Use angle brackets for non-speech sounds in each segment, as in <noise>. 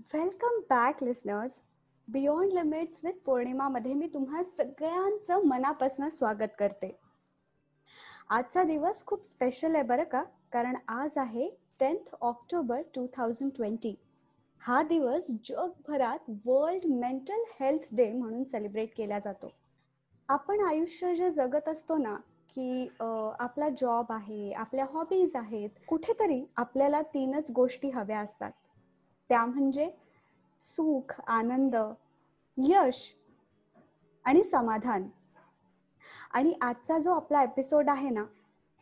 Welcome back listeners beyond limits with पौर्णिमामध्ये मी तुम्हा सगळ्यांचं मनापासून स्वागत करते. आजचा दिवस खूप स्पेशल आहे बरं का? कारण आज आहे tenth October two thousand twenty हा दिवस जगभरात वर्ल्ड मेंटल हेल्थ डे म्हणून सेलिब्रेट केला जातो. आपण आयुष्य जे जगत असतो ना की आपला जॉब आहे आपल्या हॉबीज आहेत कुठेतरी आपल्याला तीनच गोष्टी हव्या असतात. त्या म्हणजे सुख आनंद यश आणि समाधान. आणि आजचा जो आपला एपिसोड आहे ना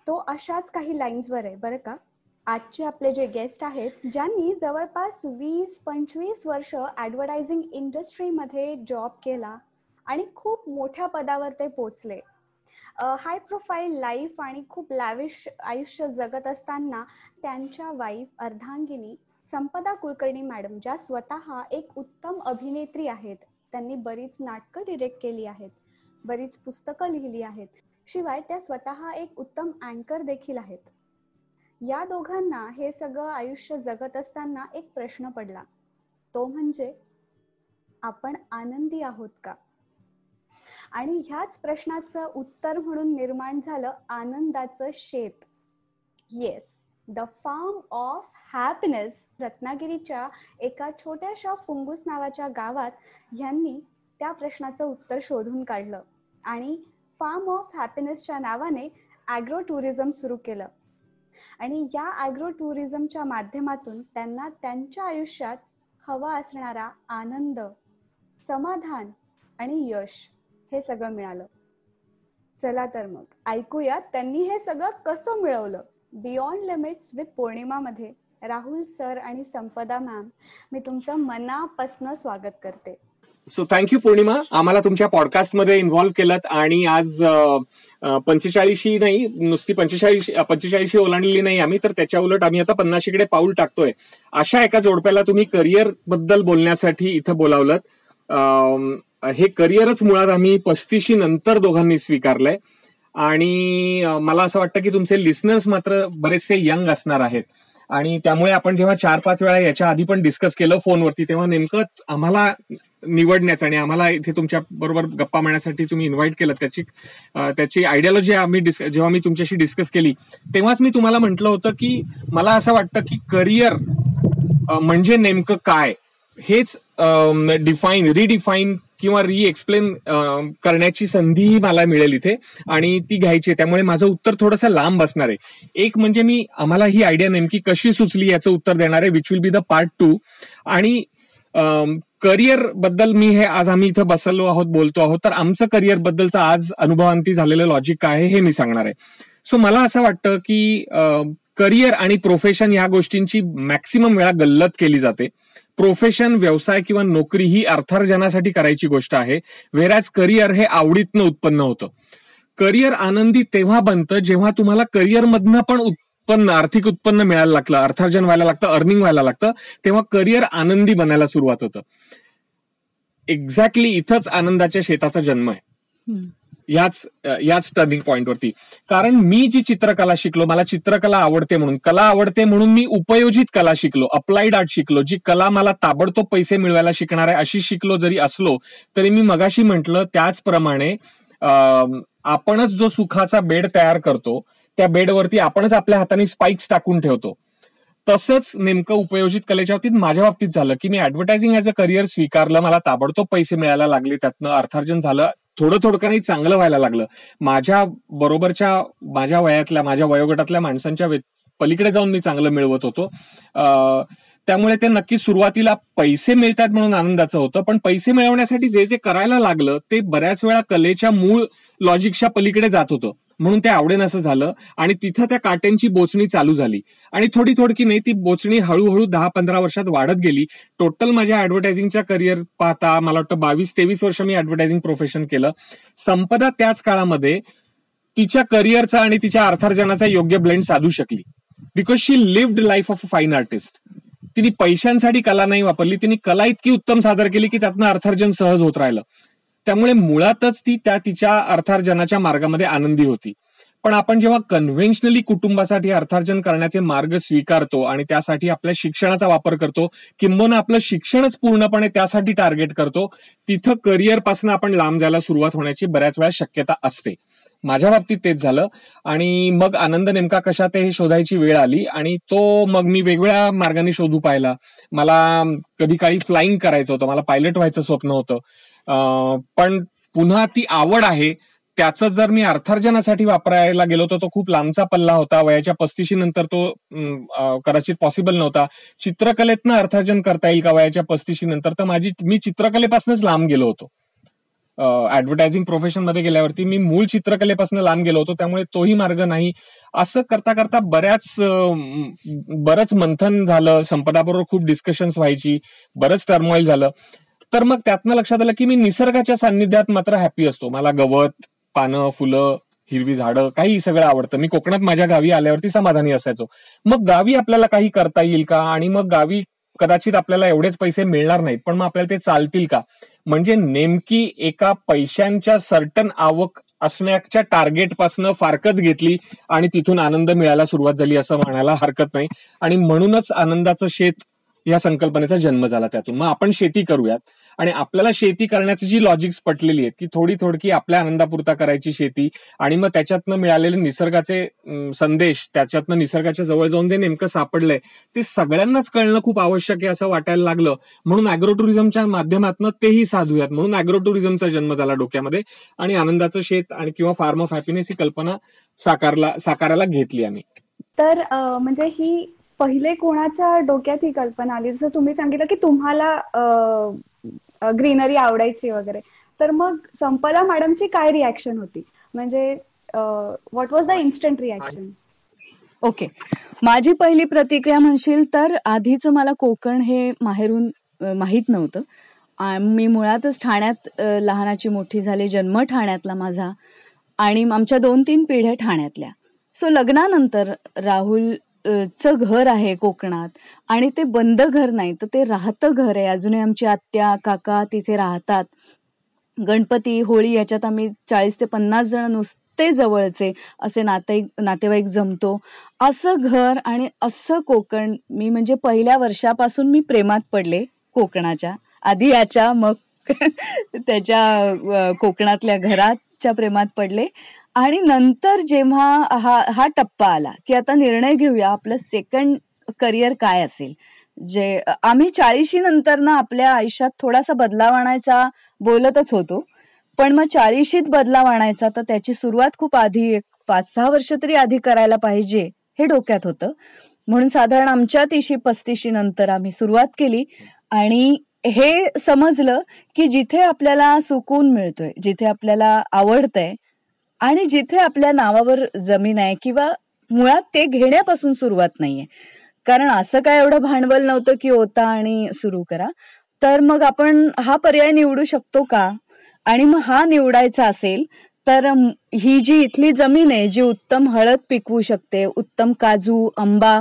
तो अशाच काही लाईन्सवर आहे बरं का? आजचे आपले जे गेस्ट आहेत ज्यांनी जवळपास वीस पंचवीस वर्ष ऍडव्हर्टायझिंग इंडस्ट्रीमध्ये जॉब केला आणि खूप मोठ्या पदावर ते पोचले हाय प्रोफाईल लाईफ आणि खूप लॅविश आयुष्य जगत असताना त्यांच्या वाईफ अर्धांगिनी संपदा कुलकर्णी मॅडम ज्या स्वतः एक उत्तम अभिनेत्री आहेत त्यांनी बरीच नाटकं डिरेक्ट केली आहेत बरीच पुस्तकं लिहिली आहेत. शिवाय त्या स्वतः एक उत्तम अँकर देखील आहेत. या दोघांना हे सगळं आयुष्य जगत असताना एक प्रश्न पडला. तो म्हणजे आपण आनंदी आहोत का? आणि ह्याच प्रश्नाचं उत्तर म्हणून निर्माण झालं आनंदाचं शेत. Yes the farm of happiness रत्नागिरीच्या एका छोट्याशा फुंगूस नावाच्या गावात यांनी त्या प्रश्नाचं उत्तर शोधून काढलं. आणि फार्म ऑफ हॅपीनेसच्या नावाने ॲग्रो टुरिझम सुरू केलं. आणि या ॲग्रो टुरिझमच्या माध्यमातून त्यांना त्यांच्या आयुष्यात हवा असणारा आनंद समाधान आणि यश हे सगळं मिळालं. चला तर मग ऐकूया त्यांनी हे सगळं कसं मिळवलं? बियॉन्ड लिमिट्स विथ पौर्णिमा मध्ये राहुल सर आणि संपदा मॅम मी तुमचं मनापासनं स्वागत करते. सो थँक्यू पौर्णिमा आम्हाला तुमच्या पॉडकास्टमध्ये इन्व्हॉल्व्ह केलं आणि आज पंचेचाळीशी नाही नुसती पंचेचाळीस पंचेचाळीशी ओलांडली नाही आम्ही तर त्याच्या उलट आम्ही आता पन्नाशीकडे पाऊल टाकतोय. अशा एका जोडप्याला तुम्ही करिअरबद्दल बोलण्यासाठी इथं बोलावलं हे करिअरच मुळात आम्ही पस्तीशी नंतर दोघांनी स्वीकारलंय. आणि मला असं वाटतं की तुमचे लिस्नर्स मात्र बरेचसे यंग असणार आहेत. आणि त्यामुळे आपण जेव्हा चार पाच वेळा याच्या आधी पण डिस्कस केलं फोनवरती तेव्हा नेमकं आम्हाला निवडण्याचं आणि आम्हाला इथे तुमच्या बरोबर गप्पा मारण्यासाठी तुम्ही इन्व्हाइट केलं. त्याची त्याची आयडियोलॉजी आम्ही जेव्हा मी तुमच्याशी डिस्कस केली तेव्हाच मी तुम्हाला म्हटलं होतं की मला असं वाटतं की करिअर म्हणजे नेमकं काय? हेच डिफाईन रिडिफाईन किंवा री एक्सप्लेन करण्याची संधीही मला मिळेल इथे आणि ती घ्यायची त्यामुळे माझं उत्तर थोडंसं लांब असणार आहे. एक म्हणजे मी आम्हाला ही आयडिया नेमकी कशी सुचली याचं उत्तर देणार आहे which will be the part two आणि करिअरबद्दल मी हे आज आम्ही इथं बसलो आहोत बोलतो आहोत तर आमचं करिअर बद्दलचं आज अनुभवांती झालेलं लॉजिक काय आहे हे मी सांगणार आहे. सो मला असं वाटतं की करिअर आणि प्रोफेशन या गोष्टींची मॅक्सिमम वेळा गल्लत केली जाते. प्रोफेशन व्यवसाय किंवा नोकरी ही अर्थार्जनासाठी करायची गोष्ट आहे. वेराज करिअर हे आवडीतनं उत्पन्न होतं. करिअर आनंदी तेव्हा बनतं जेव्हा तुम्हाला करिअरमधनं पण उत्पन्न आर्थिक उत्पन्न मिळायला लागलं अर्थार्जन व्हायला लागतं अर्निंग व्हायला लागतं तेव्हा करिअर आनंदी बनायला सुरुवात होतं. एक्झॅक्टली इथंच आनंदाच्या शेताचा जन्म आहे. याच याच टर्निंग पॉईंटवरती कारण मी जी चित्रकला शिकलो मला चित्रकला आवडते म्हणून कला आवडते म्हणून मी उपयोजित कला शिकलो अप्लाइड आर्ट शिकलो जी कला मला ताबडतोब पैसे मिळवायला शिकणार आहे अशी शिकलो जरी असलो तरी मी मगाशी म्हटलं त्याचप्रमाणे आपणच जो सुखाचा बेड तयार करतो त्या बेडवरती आपणच आपल्या हाताने स्पाइक्स टाकून ठेवतो. तसंच नेमकं उपयोजित कलेच्या बाबतीत माझ्या बाबतीत झालं की मी ऍडव्हर्टायझिंग ऍज अ करिअर स्वीकारलं मला ताबडतोब पैसे मिळायला लागले त्यातनं अर्थार्जन झालं थोडं थोडं चांगलं व्हायला लागलं. माझ्या बरोबरच्या माझ्या वयातल्या माझ्या वयोगटातल्या माणसांच्या पलीकडे जाऊन मी चांगलं मिळवत होतो. त्यामुळे ते नक्की सुरुवातीला पैसे मिळतात म्हणून आनंदाचं होतं पण पैसे मिळवण्यासाठी जे जे करायला लागलं ते बऱ्याच वेळा कलेच्या मूळ लॉजिकच्या पलीकडे जात होतं. म्हणून ते आवडेन असं झालं. आणि तिथं त्या काट्यांची बोचणी चालू झाली. आणि थोडी थोडकी नाही ती बोचणी हळूहळू दहा पंधरा वर्षात वाढत गेली. टोटल माझ्या ऍडव्हर्टायझिंगच्या करिअर पाहता मला वाटतं बावीस तेवीस वर्ष मी ऍडव्हर्टायझिंग प्रोफेशन केलं. संपदा त्याच काळामध्ये तिच्या करिअरचा आणि तिच्या अर्थार्जनाचा योग्य ब्लेंड साधू शकली. Because she lived life of a fine artist तिने पैशांसाठी कला नाही वापरली. तिने कला इतकी उत्तम सादर केली की त्यातनं अर्थार्जन सहज होत राहिलं. त्यामुळे मुळातच ती त्या तिच्या अर्थार्जनाच्या मार्गामध्ये आनंदी होती. पण आपण जेव्हा कन्व्हेन्शनली कुटुंबासाठी अर्थार्जन करण्याचे मार्ग स्वीकारतो आणि त्यासाठी आपल्या शिक्षणाचा वापर करतो किंबहुना आपलं शिक्षणच पूर्णपणे त्यासाठी टार्गेट करतो तिथं करिअरपासून आपण लांब जायला सुरुवात होण्याची बऱ्याच वेळा शक्यता असते. माझ्या बाबतीत तेच झालं आणि मग आनंद नेमका कशात हे शोधायची वेळ आली आणि तो मग मी वेगवेगळ्या मार्गाने शोधू पाहिला. मला कधी काळी फ्लाईंग करायचं होतं मला पायलट व्हायचं स्वप्न होतं. पण पुन्हा ती आवड आहे. त्याचं जर मी अर्थार्जनासाठी वापरायला गेलो तर तो खूप लांबचा पल्ला होता. वयाच्या पस्तीशी नंतर तो कदाचित पॉसिबल नव्हता. चित्रकलेतनं अर्थार्जन करता येईल का वयाच्या पस्तीशी नंतर? तर माझी मी चित्रकलेपासूनच लांब गेलो होतो. ऍडव्हर्टायझिंग प्रोफेशनमध्ये गेल्यावरती मी मूळ चित्रकलेपासून लांब गेलो होतो. त्यामुळे तोही मार्ग नाही. असं करता करता बऱ्याच बरंच मंथन झालं. संपदाबरोबर खूप डिस्कशन्स व्हायची. बरंच टर्मॉईल झालं. तर मग त्यातनं लक्षात आलं की मी निसर्गाच्या सान्निध्यात मात्र हॅपी असतो. मला गवत पानं फुलं हिरवी झाडं काही सगळं आवडतं. मी कोकणात माझ्या गावी आल्यावरती समाधानी असायचो. मग गावी आपल्याला काही करता येईल का? आणि मग गावी कदाचित आपल्याला एवढेच पैसे मिळणार नाहीत पण मग आपल्याला ते चालतील का? म्हणजे नेमकी एका पैशांच्या सर्टन आवक असण्याच्या टार्गेट पासनं फारकत घेतली आणि तिथून आनंद मिळायला सुरुवात झाली असं म्हणायला हरकत नाही. आणि म्हणूनच आनंदाचं शेत या संकल्पनेचा जन्म झाला त्यातून. मग आपण शेती करूयात. आणि आपल्याला शेती करण्याची जी लॉजिक्स पटलेली आहेत की थोडी थोडकी आपल्या आनंदापुरता करायची शेती आणि मग त्याच्यातनं मिळालेले निसर्गाचे संदेश त्याच्यातनं निसर्गाच्या जवळ जाऊन जे नेमकं सापडलंय ते सगळ्यांनाच कळणं खूप आवश्यक आहे असं वाटायला लागलं. म्हणून अॅग्रो टुरिझमच्या माध्यमातून तेही साधूयात. म्हणून अॅग्रो टुरिझमचा जन्म झाला डोक्यामध्ये आणि आनंदाचं शेत आणि किंवा फार्म ऑफ हॅपीनेस ही कल्पना साकारला साकारायला घेतली आम्ही. तर म्हणजे ही पहिले कोणाच्या डोक्यात ही कल्पना आली? जसं तुम्ही सांगितलं की तुम्हाला ग्रीनरी आवडायची वगैरे. तर मग संपला मॅडमची काय रिॲक्शन होती? म्हणजे what was the instant reaction okay. माझी पहिली प्रतिक्रिया म्हणशील तर आधीच मला कोकण हे माहेरून माहीत नव्हतं. मी मुळातच ठाण्यात लहानाची मोठी झाली जन्म ठाण्यातला माझा. आणि आमच्या दोन तीन पिढ्या ठाण्यातल्या. सो लग्नानंतर राहुल चं घर आहे कोकणात आणि ते बंद घर नाही तर ते राहतं घर आहे. अजूनही आमची आत्या काका तिथे राहतात. गणपती होळी याच्यात आम्ही चाळीस ते पन्नास जण नुसते जवळचे असे नाते नातेवाईक जमतो. असं घर आणि असं कोकण मी म्हणजे पहिल्या वर्षापासून मी प्रेमात पडले कोकणाच्या. आधी याच्या मग <laughs> त्याच्या कोकणातल्या घराच्या प्रेमात पडले. आणि नंतर जेव्हा हा हा टप्पा आला की आता निर्णय घेऊया आपलं सेकंड करिअर काय असेल. जे आम्ही चाळीशी नंतर ना आपल्या आयुष्यात थोडासा बदलाव आणायचा बोलतच होतो. पण मग चाळीशीत बदलाव आणायचा तर त्याची सुरुवात खूप आधी एक पाच सहा वर्ष तरी आधी करायला पाहिजे हे डोक्यात होतं. म्हणून साधारण आमच्या तिशी पस्तीशी नंतर आम्ही सुरुवात केली. आणि हे समजलं की जिथे आपल्याला सुकून मिळतोय जिथे आपल्याला आवडतंय आणि जिथे आपल्या नावावर जमीन आहे किंवा मुळात ते घेण्यापासून सुरुवात नाहीये. कारण असं काय एवढं भांडवल नव्हतं की होता आणि सुरू करा. तर मग आपण हा पर्याय निवडू शकतो का? आणि मग हा निवडायचा असेल तर ही जी इथली जमीन आहे जी उत्तम हळद पिकवू शकते उत्तम काजू आंबा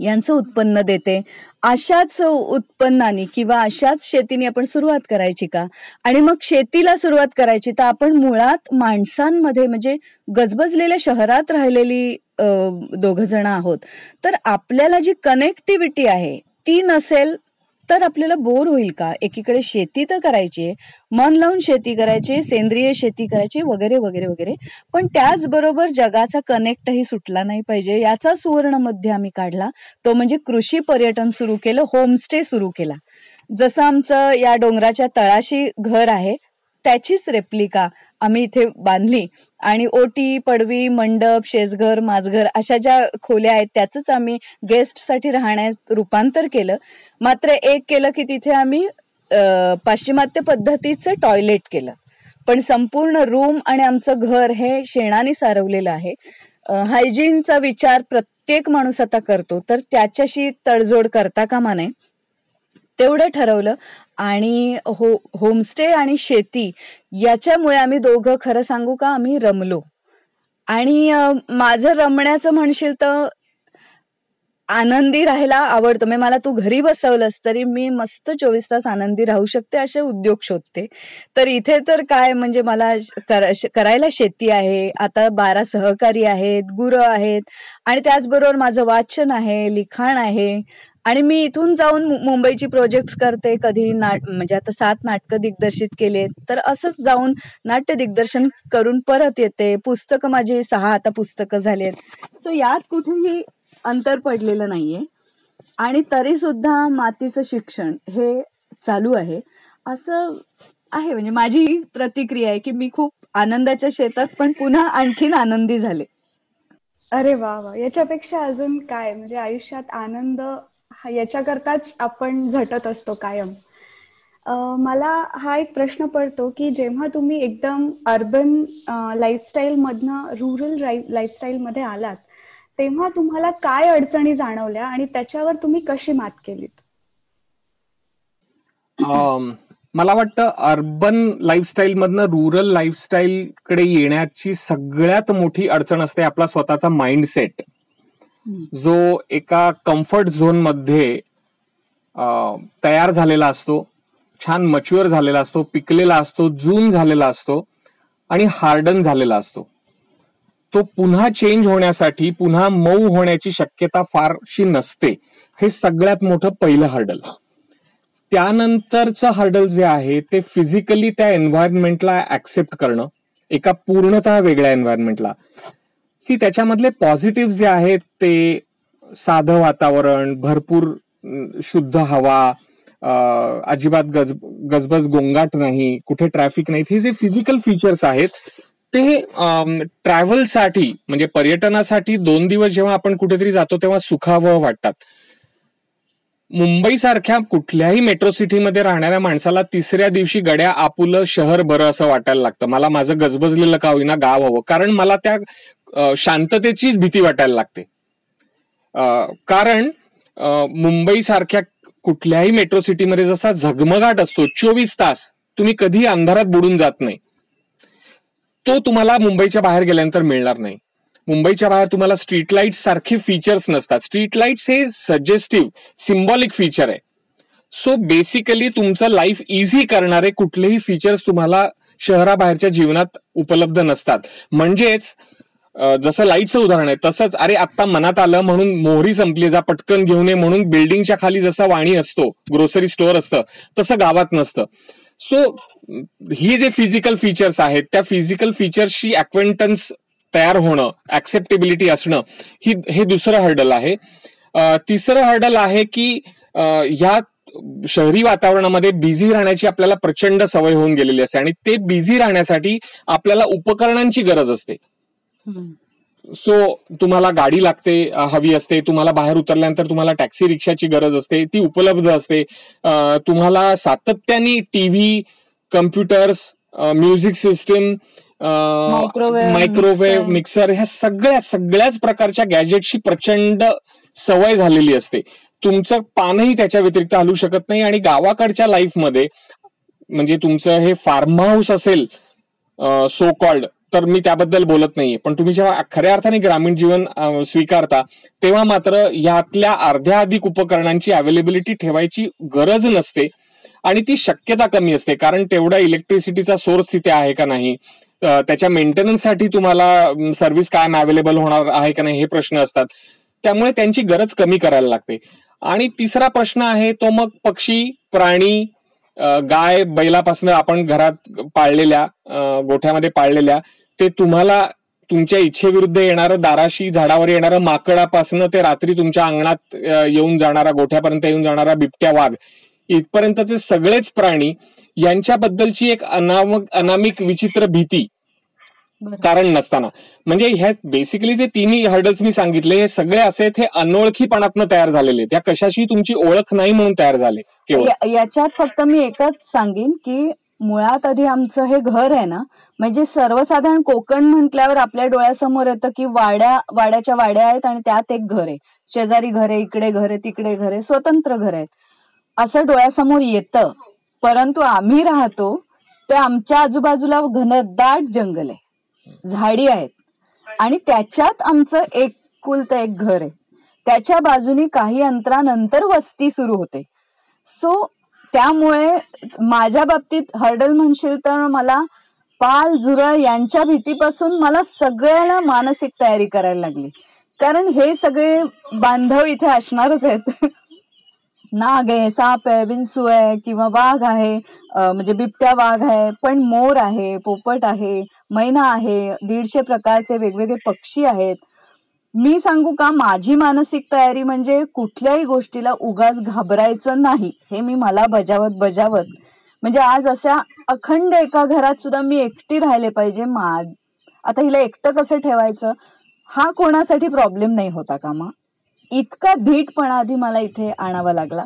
यांचं उत्पन्न देते. अशाच उत्पन्नाने किंवा अशाच शेतीने आपण सुरुवात करायची का? आणि मग शेतीला सुरुवात करायची तर आपण मुळात माणसांमध्ये म्हणजे गजबजलेल्या शहरात राहिलेली दोघ जण आहोत. तर आपल्याला जी कनेक्टिव्हिटी आहे ती नसेल तर आपल्याला बोर होईल का? एकीकडे शेती तर करायची मन लावून शेती करायची सेंद्रिय शेती करायची वगैरे वगैरे वगैरे. पण त्याचबरोबर जगाचा कनेक्टही सुटला नाही पाहिजे. याचा सुवर्णमध्ये आम्ही काढला. तो म्हणजे कृषी पर्यटन सुरू केलं होमस्टे सुरू केला. जसं आमचं या डोंगराच्या तळाशी घर आहे त्याचीच रेप्लिका आम्ही इथे बांधली. आणि ओटी पडवी मंडप शेजघर माझघर अशा ज्या खोल्या आहेत त्याच आम्ही गेस्टसाठी राहण्यास रूपांतर केलं. मात्र एक केलं की तिथे आम्ही पाश्चिमात्य पद्धतीचं टॉयलेट केलं. पण संपूर्ण रूम आणि आमचं घर हे शेणाने सारवलेलं आहे. हायजीनचा विचार प्रत्येक माणूस आता करतो तर त्याच्याशी तडजोड करता कामा नये. तेवढं ठरवलं. आणि हो होमस्टे आणि शेती याच्यामुळे आम्ही दोघं खरं सांगू का आम्ही रमलो. आणि माझं रमण्याचं म्हणशील तर आनंदी राहायला आवडतं. म्हणजे मला तू घरी बसवलंस तरी मी मस्त चोवीस तास आनंदी राहू शकते असे उद्योग शोधते. तर इथे तर काय म्हणजे मला करायला शेती आहे आता बारा सहकारी आहेत गुरं आहेत. आणि त्याचबरोबर माझं वाचन आहे लिखाण आहे. आणि मी इथून जाऊन मुंबईची प्रोजेक्ट करते कधी नाट म्हणजे आता सात नाटकं दिग्दर्शित केले तर असंच जाऊन नाट्य दिग्दर्शन करून परत येते. पुस्तकं माझी सहा आता पुस्तकं झालेत सो यात कुठेही अंतर पडलेलं नाहीये. आणि तरी सुद्धा मातीचं शिक्षण हे चालू आहे. असं आहे म्हणजे माझी प्रतिक्रिया आहे की मी खूप आनंदाच्या शेतात पण पुन्हा आणखीन आनंदी झाले. अरे वा वा. याच्यापेक्षा अजून काय? म्हणजे आयुष्यात आनंद याच्याकरताच आपण झटत असतो कायम. मला हा एक प्रश्न पडतो की जेव्हा तुम्ही एकदम अर्बन लाईफस्टाईल मधनं रुरल लाईफस्टाईल मध्ये आलात तेव्हा तुम्हाला काय अडचणी जाणवल्या आणि त्याच्यावर तुम्ही कशी मात केलीत? मला वाटतं अर्बन लाईफस्टाईल मधनं रुरल लाईफस्टाईल कडे येण्याची सगळ्यात मोठी अडचण असते आपला स्वतःचा माइंडसेट जो एका कम्फर्ट झोनमध्ये तयार झालेला असतो छान मच्युअर झालेला असतो पिकलेला असतो जून झालेला असतो आणि हार्डन झालेला असतो. तो पुन्हा चेंज होण्यासाठी पुन्हा मऊ होण्याची शक्यता फारशी नसते. हे सगळ्यात मोठं पहिलं हर्डल त्यानंतरचं हर्डल जे आहे ते फिजिकली त्या एन्व्हायरमेंटला ऍक्सेप्ट करणं एका पूर्णतः वेगळ्या एन्व्हायरमेंटला सी त्याच्यामधले पॉझिटिव्ह जे आहेत ते साधं वातावरण भरपूर शुद्ध हवा अजिबात गज गजबज गोंगाट नाही कुठे ट्रॅफिक नाही. हे जे फिजिकल फीचर्स आहेत ते ट्रॅव्हलसाठी म्हणजे पर्यटनासाठी दोन दिवस जेव्हा आपण कुठेतरी जातो तेव्हा सुखावह वाटतात. मुंबई सारख्या कुठल्याही मेट्रो सिटीमध्ये राहणाऱ्या माणसाला तिसऱ्या दिवशी गड्या आपुलं शहर बरं असं वाटायला लागतं. मला माझं गजबजलेलं का होईना गाव हवं. कारण मला त्या शांततेचीच भीती वाटायला लागते. कारण मुंबईसारख्या कुठल्याही मेट्रो सिटीमध्ये जसा झगमगाट असतो चोवीस तास तुम्ही कधी अंधारात बुडून जात नाही. तो तुम्हाला मुंबईच्या बाहेर गेल्यानंतर मिळणार नाही. मुंबईच्या बाहेर तुम्हाला स्ट्रीट लाइट सारखे फीचर्स नसतात. स्ट्रीट लाईट्स हे सजेस्टिव्ह सिम्बॉलिक फीचर आहे. सो बेसिकली तुमचं लाईफ इझी करणारे कुठलेही फीचर्स तुम्हाला शहराबाहेरच्या जीवनात उपलब्ध नसतात. म्हणजेच जसं लाईटचं उदाहरण आहे तसंच अरे आत्ता मनात आलं म्हणून मोहरी संपली जा पटकन घेऊन ये म्हणून बिल्डिंगच्या खाली जसा वाणी असतो ग्रोसरी स्टोअर असतं तसं गावात नसतं. सो ही जे फिजिकल फीचर्स आहेत त्या फिजिकल फीचर्सशी अक्वेंटन्स तयार होणं ऍक्सेप्टेबिलिटी असणं ही हे दुसरं हर्डल आहे. तिसरं हर्डल आहे की ह्या शहरी वातावरणामध्ये बिझी राहण्याची आपल्याला प्रचंड सवय होऊन गेलेली असते आणि ते बिझी राहण्यासाठी आपल्याला उपकरणांची गरज असते. सो तुम्हाला गाडी लागते हवी असते तुम्हाला बाहेर उतरल्यानंतर तुम्हाला टॅक्सी रिक्षाची गरज असते ती उपलब्ध असते. तुम्हाला सातत्याने TV computers music system microwave mixer ह्या सगळ्या सगळ्याच प्रकारच्या गॅजेटची प्रचंड सवय झालेली असते. तुमचं पानही त्याच्या व्यतिरिक्त हलू शकत नाही आणि गावाकडच्या लाईफमध्ये म्हणजे तुमचं हे फार्म हाऊस असेल सो कॉल्ड तर मी त्याबद्दल बोलत नाहीये. पण तुम्ही जेव्हा खऱ्या अर्थाने ग्रामीण जीवन स्वीकारता तेव्हा मात्र यातल्या अर्ध्या अधिक उपकरणांची अवेलेबिलिटी ठेवायची गरज नसते. आणि ती शक्यता कमी असते कारण तेवढा इलेक्ट्रिसिटीचा सोर्स तिथे आहे का नाही? त्याच्या मेंटेनन्ससाठी तुम्हाला सर्व्हिस कायम अवेलेबल होणार आहे का नाही हे प्रश्न असतात. त्यामुळे त्यांची गरज कमी करायला लागते. आणि तिसरा प्रश्न आहे तो मग पक्षी प्राणी गाय बैलापासून आपण घरात पाळलेल्या गोठ्यामध्ये पाळलेल्या ते तुम्हाला तुमच्या इच्छेविरुद्ध येणारं दाराशी झाडावर येणारं माकडापासनं ते रात्री तुमच्या अंगणात येऊन जाणारा गोठ्यापर्यंत येऊन जाणारा बिबट्या वाघ इथपर्यंतचे सगळेच प्राणी यांच्याबद्दलची एक अनामक अनामिक विचित्र भीती कारण नसताना. म्हणजे ह्या बेसिकली जे तिन्ही हर्डल्स मी सांगितले हे सगळे असे हे अनोळखीपणातनं तयार झालेले त्या कशाशी तुमची ओळख नाही म्हणून तयार झाले याच्यात फक्त मी एकच सांगेन की मुळात आधी आमचं हे घर आहे ना म्हणजे सर्वसाधारण कोकण म्हटल्यावर आपल्या डोळ्यासमोर येतं की वाड्या वाड्याच्या वाड्या आहेत आणि त्यात एक घर आहे. शेजारी घर आहे इकडे घर आहे तिकडे घर आहे स्वतंत्र घर आहेत. असं डोळ्यासमोर येतं परंतु आम्ही राहतो ते आमच्या आजूबाजूला घनदाट जंगल आहे. झाडी आहेत. आणि त्याच्यात आमचं एक कुलत एक घर आहे. त्याच्या बाजूनी काही अंतरानंतर वस्ती सुरू होते. सो त्यामुळे माझ्या बाबतीत हर्डल म्हणशील तर मला पाल झुरळ यांच्या भीतीपासून मला सगळ्याला मानसिक तयारी करायला लागली. कारण हे सगळे बांधव इथे असणारच आहेत. नाग आहे साप आहे विंचू आहे किंवा वाघ आहे म्हणजे बिबट्या वाघ आहे पण मोर आहे पोपट आहे मैना आहे दीडशे प्रकारचे वेगवेगळे पक्षी आहेत. मी सांगू का माझी मानसिक तयारी म्हणजे कुठल्याही गोष्टीला उगाच घाबरायचं नाही हे मी मला बजावत बजावत. म्हणजे आज अशा अखंड एका घरात सुद्धा मी एकटी राहिले पाहिजे मा आता हिला एकटं कसं ठेवायचं? हा कोणासाठी प्रॉब्लेम नाही होता का मग इतका धीटपणा आधी मला इथे आणावा लागला.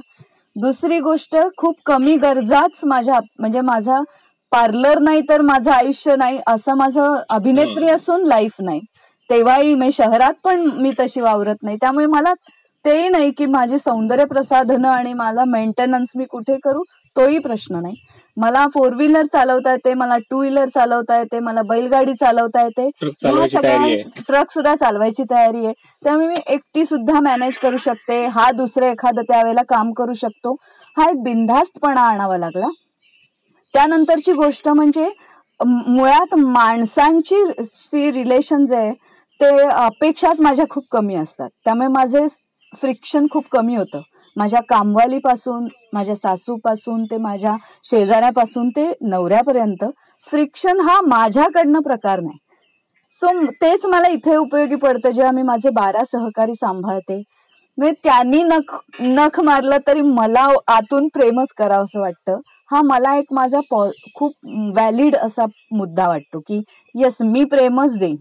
दुसरी गोष्ट खूप कमी गरजाच माझ्या म्हणजे माझा पार्लर नाही तर माझं आयुष्य नाही असं माझं अभिनेत्री असून लाईफ नाही. तेव्हाही मी शहरात पण मी तशी वावरत नाही. त्यामुळे मला ते नाही की माझे सौंदर्य प्रसाधनं आणि मला मेंटेनन्स मी कुठे करू तोही प्रश्न नाही. मला फोर व्हीलर चालवता येते मला टू व्हीलर चालवता येते मला बैलगाडी चालवता येते. ट्रक सुद्धा चालवायची तयारी आहे. त्यामुळे मी एकटी सुद्धा मॅनेज करू शकते. हा दुसरं एखादं त्यावेळेला काम करू शकतो. हा एक बिनधास्तपणा आणावा लागला. त्यानंतरची गोष्ट म्हणजे मुळात माणसांची रिलेशन जे आहे ते अपेक्षाच माझ्या खूप कमी असतात. त्यामुळे माझे फ्रिक्शन खूप कमी होतं. माझ्या कामवालीपासून माझ्या सासूपासून ते माझ्या शेजाऱ्यापासून ते नवऱ्यापर्यंत फ्रिक्शन हा माझ्याकडनं प्रकार नाही. सो तेच मला इथे उपयोगी पडतं जेव्हा मी माझे बारा सहकारी सांभाळते. म्हणजे त्यांनी नख नख मारलं तरी मला आतून प्रेमच करावं असं वाटतं. हा मला एक माझा खूप व्हॅलिड असा मुद्दा वाटतो की येस मी प्रेमच देईन.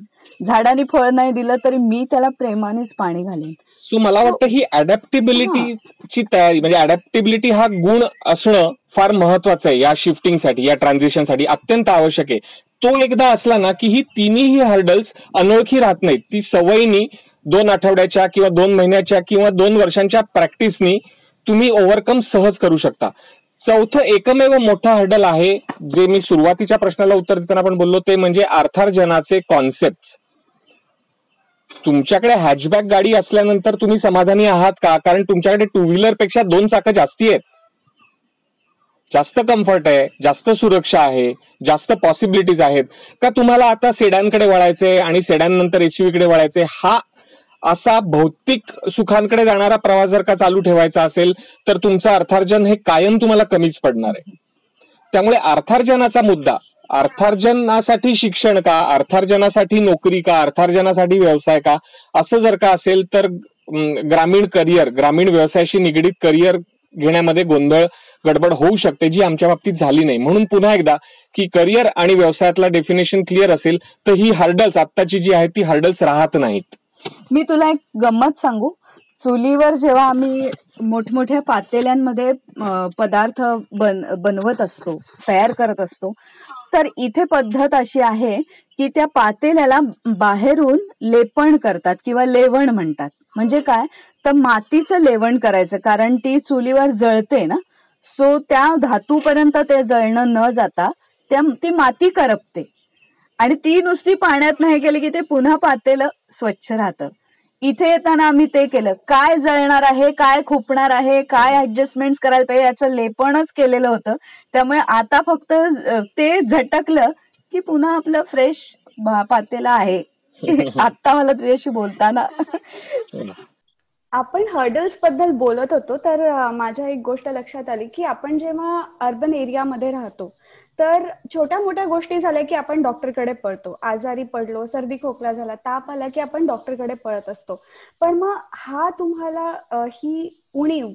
झाडाने फळ नाही दिलं तरी मी त्याला प्रेमानेच पाणी घालेन. सो मला वाटतं ही अडॅप्टेबिलिटीची तयारी म्हणजे अडॅप्टेबिलिटी हा गुण असणं फार महत्वाचं आहे या शिफ्टिंगसाठी या ट्रान्झिशनसाठी अत्यंत आवश्यक आहे. तो एकदा असला ना की ही तिन्ही हर्डल्स अनोळखी राहत नाहीत. ती सवयीनी दोन आठवड्याच्या किंवा दोन महिन्याच्या किंवा दोन वर्षांच्या प्रॅक्टिसनी तुम्ही ओव्हरकम सहज करू शकता. चौथं एकमेव मोठं हर्डल आहे जे मी सुरुवातीच्या प्रश्नाला उत्तर देताना आपण बोललो ते म्हणजे अर्थार्जनाचे कॉन्सेप्ट तुमच्याकडे हॅचबॅक गाडी असल्यानंतर तुम्ही समाधानी आहात का? कारण तुमच्याकडे टू व्हीलरपेक्षा दोन चाकं जास्ती आहेत. जास्त कम्फर्ट आहे जास्त सुरक्षा आहे जास्त पॉसिबिलिटीज आहेत. का तुम्हाला आता सेडांकडे वळायचे आणि सेडान नंतर एसयूकडे वळायचे हा असा भौतिक सुखांकडे जाणारा प्रवास जर का चालू ठेवायचा असेल तर तुमचं अर्थार्जन हे कायम तुम्हाला कमीच पडणार आहे. त्यामुळे अर्थार्जनाचा मुद्दा अर्थार्जनासाठी शिक्षण का अर्थार्जनासाठी नोकरी का अर्थार्जनासाठी व्यवसाय का असं जर का असेल तर ग्रामीण करिअर ग्रामीण व्यवसायाशी निगडीत करिअर घेण्यामध्ये गोंधळ गडबड होऊ शकते जी आमच्या बाबतीत झाली नाही. म्हणून पुन्हा एकदा की करिअर आणि व्यवसायातला डेफिनेशन क्लिअर असेल तर ही हर्डल्स आत्ताची जी आहे ती हर्डल्स राहत नाहीत. मी तुला एक गंमत सांगू. चुलीवर जेव्हा आम्ही मोठमोठ्या पातेल्यांमध्ये पदार्थ बन बनवत असतो तयार करत असतो तर इथे पद्धत अशी आहे की त्या पातेल्याला बाहेरून लेपण करतात किंवा लेवण म्हणतात. म्हणजे काय? तर मातीचं लेवण करायचं कारण ती चुलीवर जळते ना. सो त्या धातूपर्यंत ते जळणं न जाता त्या ती माती करपते. आणि ती नुसती पाण्यात नाही गेली की ते पुन्हा पातेलं स्वच्छ राहतं. इथे येताना आम्ही ते केलं. काय जळणार आहे काय खुपणार आहे काय ऍडजस्टमेंट करायला पाहिजे याचं लेपणच केलेलं होतं. त्यामुळे आता फक्त ते झटकलं की पुन्हा आपलं फ्रेश पातेला आहे. <laughs> आता मला तुझ्याशी बोलताना. आपण हर्डल्सबद्दल बोलत होतो तर माझ्या एक गोष्ट लक्षात आली की आपण जेव्हा अर्बन एरियामध्ये राहतो तर छोट्या मोठ्या गोष्टी झाल्या की आपण डॉक्टरकडे पळतो. आजारी पडलो सर्दी खोकला झाला ताप आला की आपण डॉक्टरकडे पळत असतो. पण मग हा तुम्हाला ही उणीव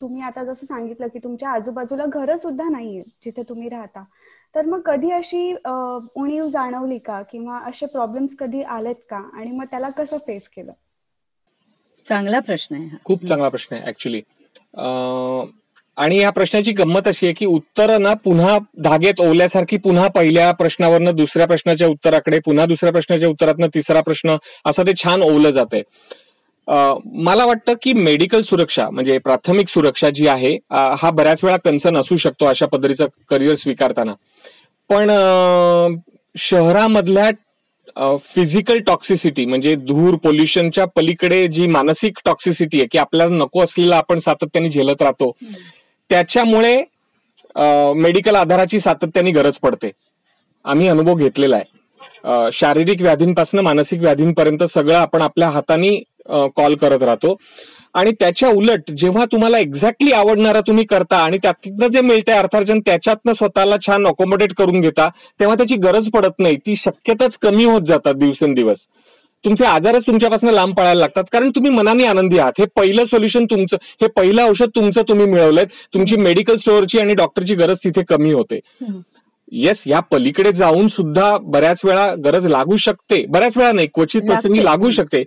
तुम्ही आता जसं सांगितलं की तुमच्या आजूबाजूला घर सुद्धा नाहीये जिथे तुम्ही राहता. तर मग कधी अशी उणीव जाणवली का? किंवा असे प्रॉब्लेम्स कधी आलेत का? आणि मग त्याला कसं फेस केलं? चांगला प्रश्न आहे खूप चांगला प्रश्न आहे ऍक्च्युली आणि या प्रश्नाची गंमत अशी आहे की उत्तर ना पुन्हा धागेत ओवल्यासारखी पुन्हा पहिल्या प्रश्नावरनं दुसऱ्या प्रश्नाच्या उत्तराकडे पुन्हा दुसऱ्या प्रश्नाच्या उत्तरातनं तिसरा प्रश्न असं ते छान ओवलं जाते मला वाटतं की मेडिकल सुरक्षा म्हणजे प्राथमिक सुरक्षा जी आहे हा बऱ्याच वेळा कन्सर्न असू शकतो अशा पद्धतीचा करिअर स्वीकारताना. पण शहरामधल्या फिजिकल टॉक्सिसिटी म्हणजे धूर पोल्युशनच्या पलीकडे जी मानसिक टॉक्सिसिटी आहे की आपल्याला नको असलेलं आपण सातत्याने झेलत राहतो त्याच्यामुळे मेडिकल आधाराची सातत्याने गरज पडते. आम्ही अनुभव घेतलेला आहे. शारीरिक व्याधींपासून मानसिक व्याधींपर्यंत सगळं आपण आपल्या हाताने कॉल करत राहतो. आणि त्याच्या उलट जेव्हा तुम्हाला एक्झॅक्टली आवडणारा तुम्ही करता आणि त्यातनं जे मिळते अर्थार्जन त्याच्यातनं स्वतःला छान अकोमोडेट करून घेता तेव्हा त्याची गरज पडत नाही. ती शक्यताच कमी होत जातात दिवसेंदिवस. तुमचे आजारच तुमच्यापासून लांब पळायला लागतात. कारण तुम्ही मनाने आनंदी आहात. हे पहिलं सोल्युशन तुमचं हे पहिलं औषध तुमचं तुम्ही मिळवलंय. तुमची मेडिकल स्टोअरची आणि डॉक्टरची गरज तिथे कमी होते. येस या पलीकडे जाऊन सुद्धा बऱ्याच वेळा गरज लागू शकते. बऱ्याच वेळा नाही क्वचित प्रसंगी लागू शकते.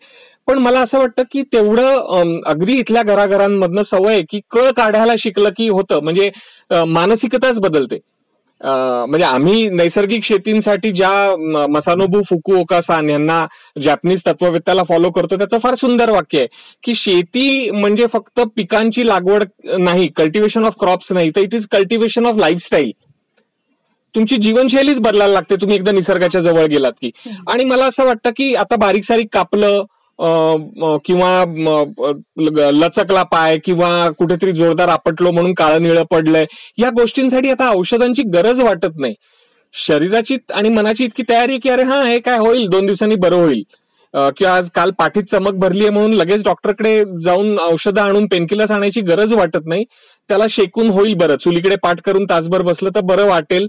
पण मला असं वाटतं की तेवढं अगदी इथल्या घराघरांमधनं सवय की कळ काढायला शिकलं की होतं. म्हणजे मानसिकताच बदलते. म्हणजे आम्ही नैसर्गिक शेतींसाठी ज्या मसानोबू फुकू ओकासान यांना जॅपनीज तत्ववेत्याला फॉलो करतो त्याचं फार सुंदर वाक्य आहे की शेती म्हणजे फक्त पिकांची लागवड नाही कल्टिवेशन ऑफ क्रॉप्स नाही तर it is cultivation of lifestyle तुमची जीवनशैलीच बदलायला लागते तुम्ही एकदा निसर्गाच्या जवळ गेलात की. आणि मला असं वाटतं की आता बारीक सारीक कापलं किंवा लचकला पाय किंवा कुठेतरी जोरदार आपटलो म्हणून काळं निळं पडलंय या गोष्टींसाठी आता औषधांची गरज वाटत नाही. शरीराची आणि मनाची इतकी तयारी की अरे हा हे काय होईल? दोन दिवसांनी बरं होईल. किंवा आज काल पाठीत चमक भरली आहे म्हणून लगेच डॉक्टरकडे जाऊन औषधं आणून पेनकिलर्स आणायची गरज वाटत नाही. त्याला शेकून होईल बरं. चुलीकडे पाठ करून तासभर बसलं तर बरं वाटेल.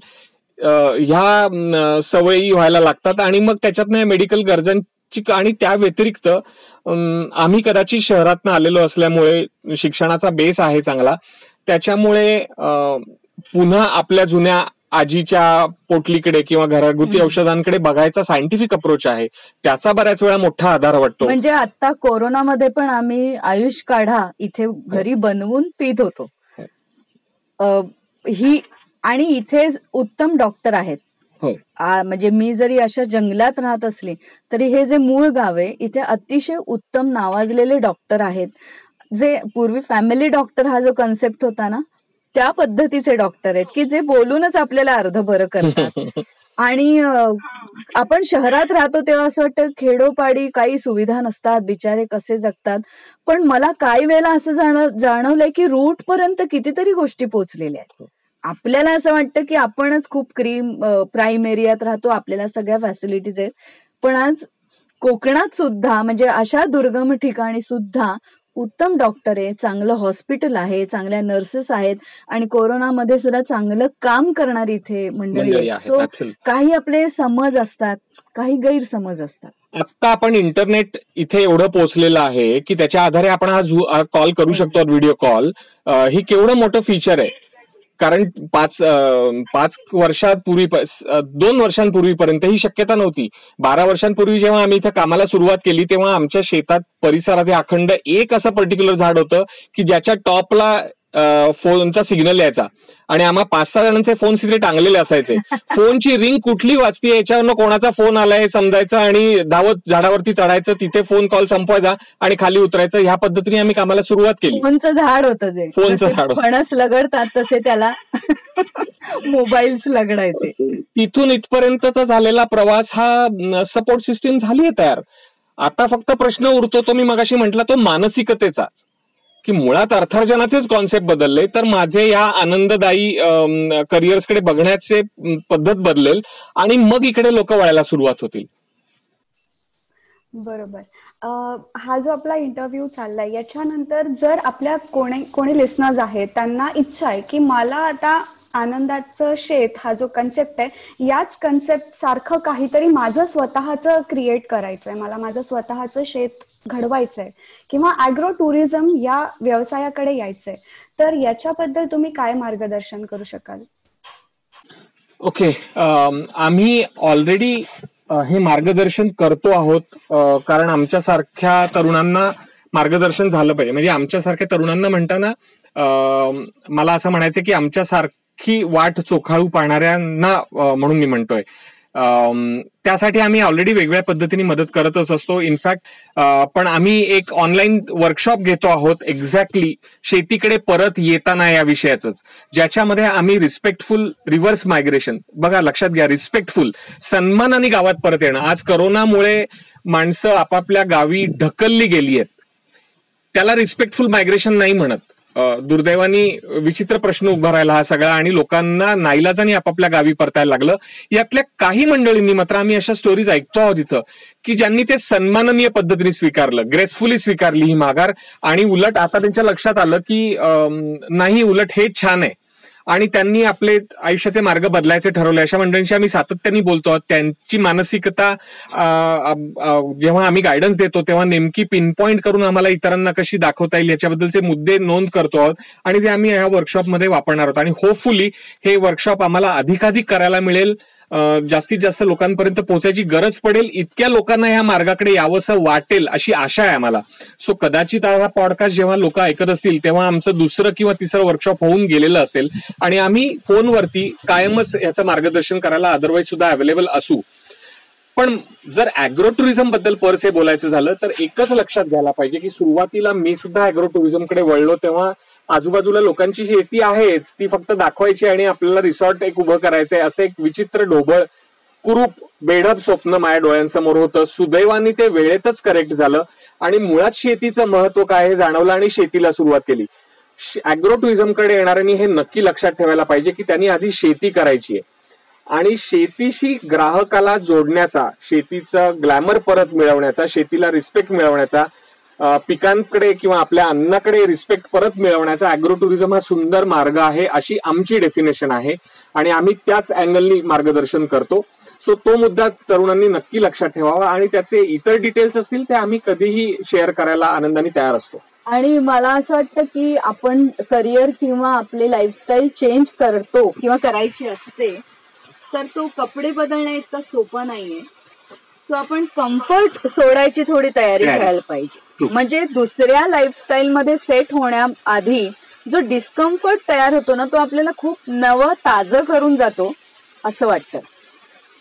ह्या सवयी व्हायला लागतात आणि मग त्याच्यातनं मेडिकल गरजां आणि त्या व्यतिरिक्त आम्ही कदाचित शहरातनं आलेलो असल्यामुळे शिक्षणाचा बेस आहे चांगला. त्याच्यामुळे पुन्हा आपल्या जुन्या आजीच्या पोटलीकडे किंवा घरगुती औषधांकडे बघायचा सायंटिफिक अप्रोच आहे. त्याचा बऱ्याच वेळा मोठा आधार वाटतो. म्हणजे आता कोरोनामध्ये पण आम्ही आयुष काढा इथे घरी बनवून पित होतो. ही. आणि इथे उत्तम डॉक्टर आहेत. हो. म्हणजे मी जरी अशा जंगलात राहत असली तरी हे जे मूळ गाव आहे इथे अतिशय उत्तम नावाजलेले डॉक्टर आहेत. जे पूर्वी फॅमिली डॉक्टर हा जो कन्सेप्ट होता ना त्या पद्धतीचे डॉक्टर आहेत की जे बोलूनच आपल्याला अर्ध बरं करतात. <laughs> आणि आपण शहरात राहतो तेव्हा असं वाटतं खेडोपाडी काही सुविधा नसतात बिचारे कसे जगतात. पण मला काही वेळेला असं जाण जाणवलंय की रूट पर्यंत कितीतरी गोष्टी पोहोचलेल्या आहेत. आपल्याला असं वाटतं की आपणच खूप क्रीम प्राईम एरियात राहतो आपल्याला सगळ्या फॅसिलिटीज आहेत. पण आज कोकणात सुद्धा म्हणजे अशा दुर्गम ठिकाणी सुद्धा उत्तम डॉक्टर आहे चांगलं हॉस्पिटल आहे चांगल्या नर्सेस आहेत आणि कोरोनामध्ये सुद्धा चांगलं काम करणारी इथे मंडळी आहेत. सो काही आपले समज असतात काही गैरसमज असतात. आता आपण इंटरनेट इथे एवढं पोहोचलेलं आहे की त्याच्या आधारे आपण हा कॉल करू शकतो व्हिडिओ कॉल ही केवढं मोठं फीचर आहे. कारण पाच पाच वर्षांपूर्वी दोन वर्षांपूर्वीपर्यंत ही शक्यता नव्हती. बारा वर्षांपूर्वी जेव्हा आम्ही इथं कामाला सुरुवात केली तेव्हा आमच्या शेतात परिसरात हे अखंड एक असं पर्टिक्युलर झाड होतं की ज्याच्या टॉपला फोनचा सिग्नल यायचा. आणि आम्हा पाच सहा जणांचे फोन तिथे टांगलेले असायचे. <laughs> फोनची रिंग कुठली वाचती याच्यावरनं कोणाचा फोन आलाय समजायचं आणि धावत झाडावरती चढायचं तिथे फोन कॉल संपवायचा आणि खाली उतरायचं. ह्या पद्धतीने आम्ही कामाला सुरुवात केली. फोनचं झाड होतं जे. फोनचं झाड फणस लगडतात तसे त्याला <laughs> मोबाईल्स लगडायचे. तिथून इथपर्यंतचा झालेला प्रवास हा सपोर्ट सिस्टीम झाली आहे तयार. आता फक्त प्रश्न उरतो तो मी मगाशी म्हटला तो मानसिकतेचाच. की मुळात अर्थार्जनाचेच कॉन्सेप्ट बदलले तर माझे या आनंददायी करिअर्सकडे बघण्याचे पद्धत बदलेल आणि मग इकडे लोक वळायला सुरुवात होतील. बरोबर. हा जो आपला इंटरव्ह्यू चाललाय याच्यानंतर जर आपल्या कोणी कोणी लिस्नर्स आहेत त्यांना इच्छा आहे की मला आता आनंदाचं शेत हा जो कन्सेप्ट आहे याच कन्सेप्ट सारखं काहीतरी माझं स्वतःच क्रिएट करायचंय. मला माझं स्वतःच शेत घडवायचंय किंवा अॅग्रो टुरिझम या व्यवसायाकडे यायचंय तर याच्याबद्दल तुम्ही काय मार्गदर्शन करू शकाल? ओके आम्ही ऑलरेडी हे मार्गदर्शन करतो आहोत कारण आमच्यासारख्या तरुणांना मार्गदर्शन झालं पाहिजे. म्हणजे आमच्यासारख्या तरुणांना म्हणताना मला असं म्हणायचं की आमच्यासारखी वाट चोखाळू पाहणाऱ्यांना म्हणून मी म्हणतोय. त्यासाठी आम्ही ऑलरेडी वेगवेगळ्या पद्धतीने मदत करतच असतो. इनफॅक्ट पण आम्ही एक ऑनलाईन वर्कशॉप घेतो आहोत एक्झॅक्टली शेतीकडे परत येताना या विषयाच ज्याच्यामध्ये आम्ही रिस्पेक्टफुल रिव्हर्स मायग्रेशन बघा लक्षात घ्या रिस्पेक्टफुल सन्मानाने गावात परत येणं. आज करोनामुळे माणसं आपापल्या गावी ढकलली गेली आहेत. त्याला रिस्पेक्टफुल मायग्रेशन नाही म्हणत. दुर्दैवानी विचित्र प्रश्न उभा राहिला हा सगळा आणि लोकांना नाईलाजाने आपापल्या गावी परतायला लागलं. यातल्या काही मंडळींनी मात्र आम्ही अशा स्टोरीज ऐकतो आहोत इथं की ज्यांनी ते सन्माननीय पद्धतीने स्वीकारलं. ग्रेसफुली स्वीकारली ही माघार. आणि उलट आता त्यांच्या लक्षात आलं की नाही उलट हे छान आहे. आणि त्यांनी आपले आयुष्याचे मार्ग बदलायचे ठरवले. अशा मंडळींशी आम्ही सातत्याने बोलतो त्यांची मानसिकता जेव्हा आम्ही गायडन्स देतो तेव्हा नेमकी पिनपॉइंट करून आम्हाला इतरांना कशी दाखवता येईल याच्याबद्दलचे मुद्दे नोंद करतो आहोत आणि जे आम्ही या वर्कशॉपमध्ये वापरणार आहोत. आणि होपफुली हे वर्कशॉप आम्हाला अधिकाधिक करायला मिळेल. जास्तीत जास्त लोकांपर्यंत पोहोचायची गरज पडेल इतक्या लोकांना या मार्गाकडे यावंसं वाटेल अशी आशा आहे आम्हाला. सो कदाचित हा पॉडकास्ट जेव्हा लोक ऐकत असतील तेव्हा आमचं दुसरं किंवा तिसरं वर्कशॉप होऊन गेलेलं असेल. आणि आम्ही फोनवरती कायमच याचं मार्गदर्शन करायला अदरवाईज सुद्धा अवेलेबल असू. पण जर अॅग्रो टुरिझमबद्दल परसे बोलायचं झालं तर एकच लक्षात घ्यायला पाहिजे की सुरुवातीला मी सुद्धा अॅग्रो टुरिझमकडे वळलो तेव्हा आजूबाजूला लोकांची शेती आहेच ती फक्त दाखवायची आणि आपल्याला रिसॉर्ट एक उभं करायचंय असं एक विचित्र ढोबळ कुरूप बेढप स्वप्न माझ्या डोळ्यांसमोर होतं. सुदैवाने ते वेळेतच करेक्ट झालं. आणि मुळात शेतीचं महत्त्व काय हे जाणवलं आणि शेतीला सुरुवात केली. अॅग्रो टुरिझमकडे येणाऱ्यांनी हे नक्की लक्षात ठेवायला पाहिजे की त्यांनी आधी शेती करायची आहे. आणि शेतीशी ग्राहकाला जोडण्याचा शेतीचा ग्लॅमर परत मिळवण्याचा शेतीला रिस्पेक्ट मिळवण्याचा पिकांकडे किंवा आपल्या अन्नाकडे रिस्पेक्ट परत मिळवण्याचा अॅग्रो टुरिझम हा सुंदर मार्ग आहे अशी आमची डेफिनेशन आहे. आणि आम्ही त्याच अँगलनी मार्गदर्शन करतो. सो तो मुद्दा तरुणांनी नक्की लक्षात ठेवावा आणि त्याचे इतर डिटेल्स असतील ते आम्ही कधीही शेअर करायला आनंदाने तयार असतो. आणि मला असं वाटतं की आपण करिअर किंवा आपले लाईफस्टाईल चेंज करतो किंवा करायची असते तर तो कपडे बदलण्या इतका सोपा नाहीये. तो आपण कम्फर्ट सोडायची थोडी तयारी करायला पाहिजे. म्हणजे दुसऱ्या लाईफस्टाईल मध्ये सेट होण्याआधी जो डिस्कम्फर्ट तयार होतो ना तो आपल्याला खूप नवं ताजं करून जातो असं वाटतं.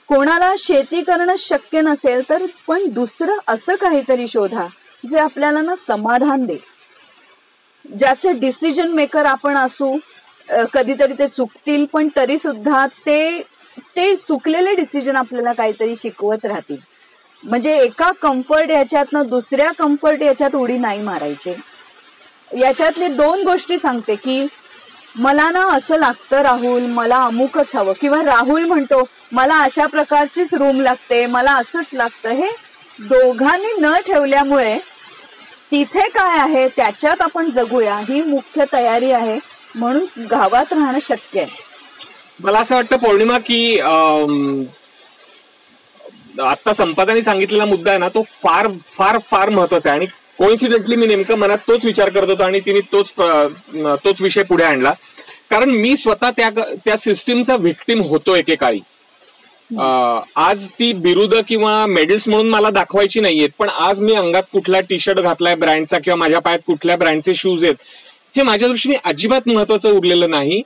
कोणाला शेती करणं शक्य नसेल तर पण दुसरं असं काहीतरी शोधा जे आपल्याला ना समाधान दे ज्याचे डिसिजन मेकर आपण असू कधीतरी ते चुकतील पण तरी सुद्धा ते ते चुकलेले डिसिजन आपल्याला काहीतरी शिकवत राहतील. म्हणजे एका कम्फर्ट याच्यातनं दुसऱ्या कम्फर्ट याच्यात उडी नाही मारायचे. याच्यातली दोन गोष्टी सांगते की मला ना असं लागतं राहुल मला अमुकच हवं. किंवा राहुल म्हणतो मला अशा प्रकारचीच रूम लागते मला असंच लागतं. हे दोघांनी न ठेवल्यामुळे तिथे काय आहे त्याच्यात आपण जगूया. ही मुख्य तयारी आहे. म्हणून गावात राहणं शक्य आहे. मला असं वाटतं पौर्णिमा की आता संपादाने सांगितलेला मुद्दा आहे ना तो फार फार फार महत्त्वाचा आहे. आणि कोइन्सिडेंटली मी नेमकं मनात तोच विचार करत होतो आणि तिने तोच तोच विषय पुढे आणला. कारण मी स्वतः त्या त्या सिस्टीमचा व्हिक्टीम होतो एकेकाळी. आज ती बिरुद किंवा मेडल्स म्हणून मला दाखवायची नाहीयेत पण आज मी अंगात कुठला टी शर्ट घातलाय ब्रँडचा किंवा माझ्या पायात कुठल्या ब्रँडचे शूज आहेत हे माझ्या दृष्टीने अजिबात महत्वाचं उरलेलं नाही.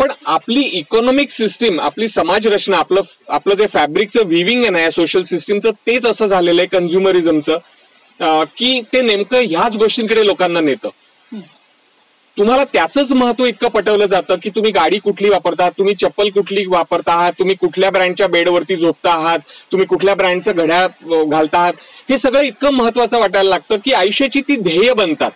पण आपली इकॉनॉमिक सिस्टीम आपली समाज रचना आपलं आपलं जे फॅब्रिकचं विविंग आहे ना या सोशल सिस्टीमचं तेच असं झालेलं आहे कन्झ्युमरिझमचं की ते नेमकं ह्याच गोष्टींकडे लोकांना नेतं. तुम्हाला त्याच महत्त्व इतकं पटवलं जातं की तुम्ही गाडी कुठली वापरता तुम्ही चप्पल कुठली वापरता आहात तुम्ही कुठल्या ब्रँडच्या बेडवरती झोपता आहात तुम्ही कुठल्या ब्रँडचं घड्याळ घालता आहात हे सगळं इतकं महत्वाचं वाटायला लागतं की आयुष्याची ती ध्येय बनतात.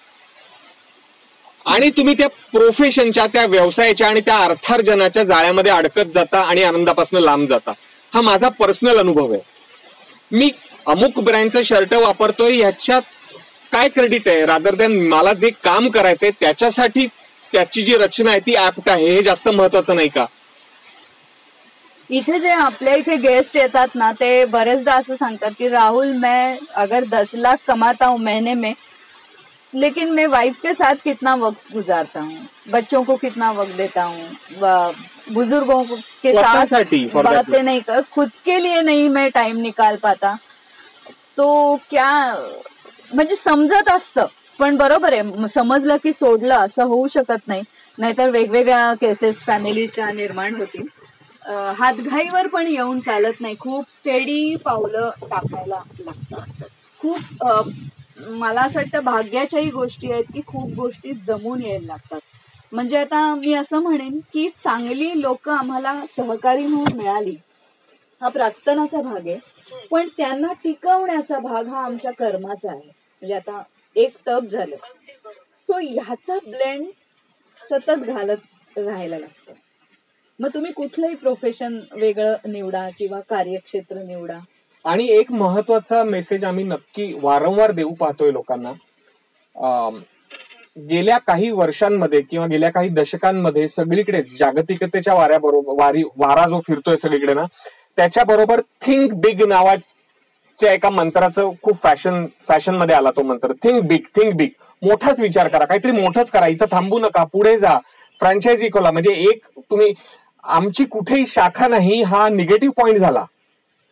आणि तुम्ही त्या प्रोफेशनच्या त्या व्यवसायाच्या आणि त्या अर्थार्जनाच्या जाळ्यामध्ये अडकत जाता आणि आनंदापासून लांब जाता. हा माझा पर्सनल अनुभव आहे. मी अमुक ब्रँडचं शर्ट वापरतोय ह्याच्यात काय क्रेडिट आहे? रादर दॅन मला जे काम करायचंय त्याच्यासाठी त्याची जी रचना आहे ती ऍप्ट आहे हे जास्त महत्वाचं नाही का? इथे जे आपल्या इथे गेस्ट येतात ना ते बरेचदा असं सांगतात की राहुल मैं अगर दस लाख कमाता हूँ महिने में लेकिन मैं वाइफ के साथ कितना वक्त गुजारता हूँ? बच्चों को कितना वक्त देता हूँ? बुजुर्गों के साथ बातें नहीं कर खुद के लिए नहीं मैं टाइम निकाल पाता। तो क्या म्हणजे समजत असतं पण बरोबर आहे समजलं की सोडलं असं होऊ शकत नाही. नाहीतर वेगवेगळ्या केसेस फॅमिलीच्या निर्माण होतील. हातघाईवर पण येऊन चालत नाही. खूप स्टेडी पावलं टाकायला लागतात. खूप मला असं वाटतं भाग्याच्याही गोष्टी आहेत की खूप गोष्टी जमून यायला लागतात. म्हणजे आता मी असं म्हणेन की चांगली लोक आम्हाला सहकारी म्हणून मिळाली हा प्रार्थनाचा भाग आहे. पण त्यांना टिकवण्याचा भाग हा आमच्या कर्माचा आहे. म्हणजे आता एक तप झालं. सो ह्याचा ब्लेंड सतत घालत राहायला लागतं. मग तुम्ही कुठलंही प्रोफेशन वेगळं निवडा किंवा कार्यक्षेत्र निवडा. आणि एक महत्त्वाचा मेसेज आम्ही नक्की वारंवार देऊ पाहतोय लोकांना. गेल्या काही वर्षांमध्ये किंवा गेल्या काही दशकांमध्ये सगळीकडेच जागतिकतेच्या वाऱ्याबरोबर वारी वारा जो फिरतोय सगळीकडे ना त्याच्याबरोबर थिंक बिग नावाच्या एका मंत्राचं खूप फॅशन फॅशनमध्ये आला तो मंत्र. थिंक बिग थिंक बिग मोठाच विचार करा. काहीतरी मोठंच करा. इथं थांबू नका. पुढे जा. फ्रँचायझी खोला म्हणजे एक तुम्ही आमची कुठेही शाखा नाही हा निगेटिव्ह पॉईंट झाला.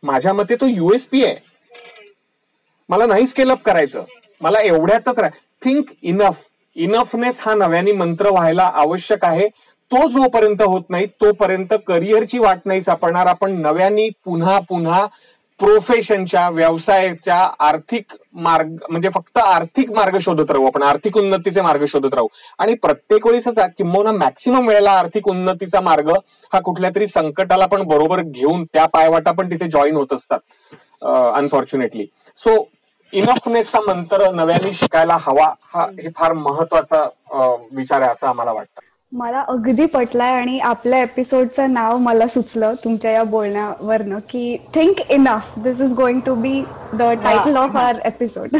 माझ्या मते तो युएसपी आहे. मला नाही स्केल अप करायचं. मला एवढ्यातच थिंक इनफ इनफनेस हा नव्याने मंत्र व्हायला आवश्यक आहे. तो जोपर्यंत होत नाही तोपर्यंत करिअरची वाट नाही सापडणार. आपण नव्याने पुन्हा पुन्हा प्रोफेशनच्या व्यवसायाच्या आर्थिक मार्ग म्हणजे फक्त आर्थिक मार्ग शोधत राहू आपण आर्थिक उन्नतीचे मार्ग शोधत राहू. आणि प्रत्येक वेळेस किंबहुना मॅक्सिमम वेळेला आर्थिक उन्नतीचा मार्ग हा कुठल्या तरी संकटाला पण बरोबर घेऊन त्या पायवाटा पण तिथे जॉईन होत असतात अनफॉर्च्युनेटली सो इनफनेसचा मंत्र नव्याने शिकायला हवा हा हे फार महत्त्वाचा विचार आहे असं आम्हाला वाटतं. मला अगदी पटलाय आणि आपल्या एपिसोडचं नाव मला सुचलं तुमच्या या बोलण्यावरनं की think enough this is going to be the title of our episode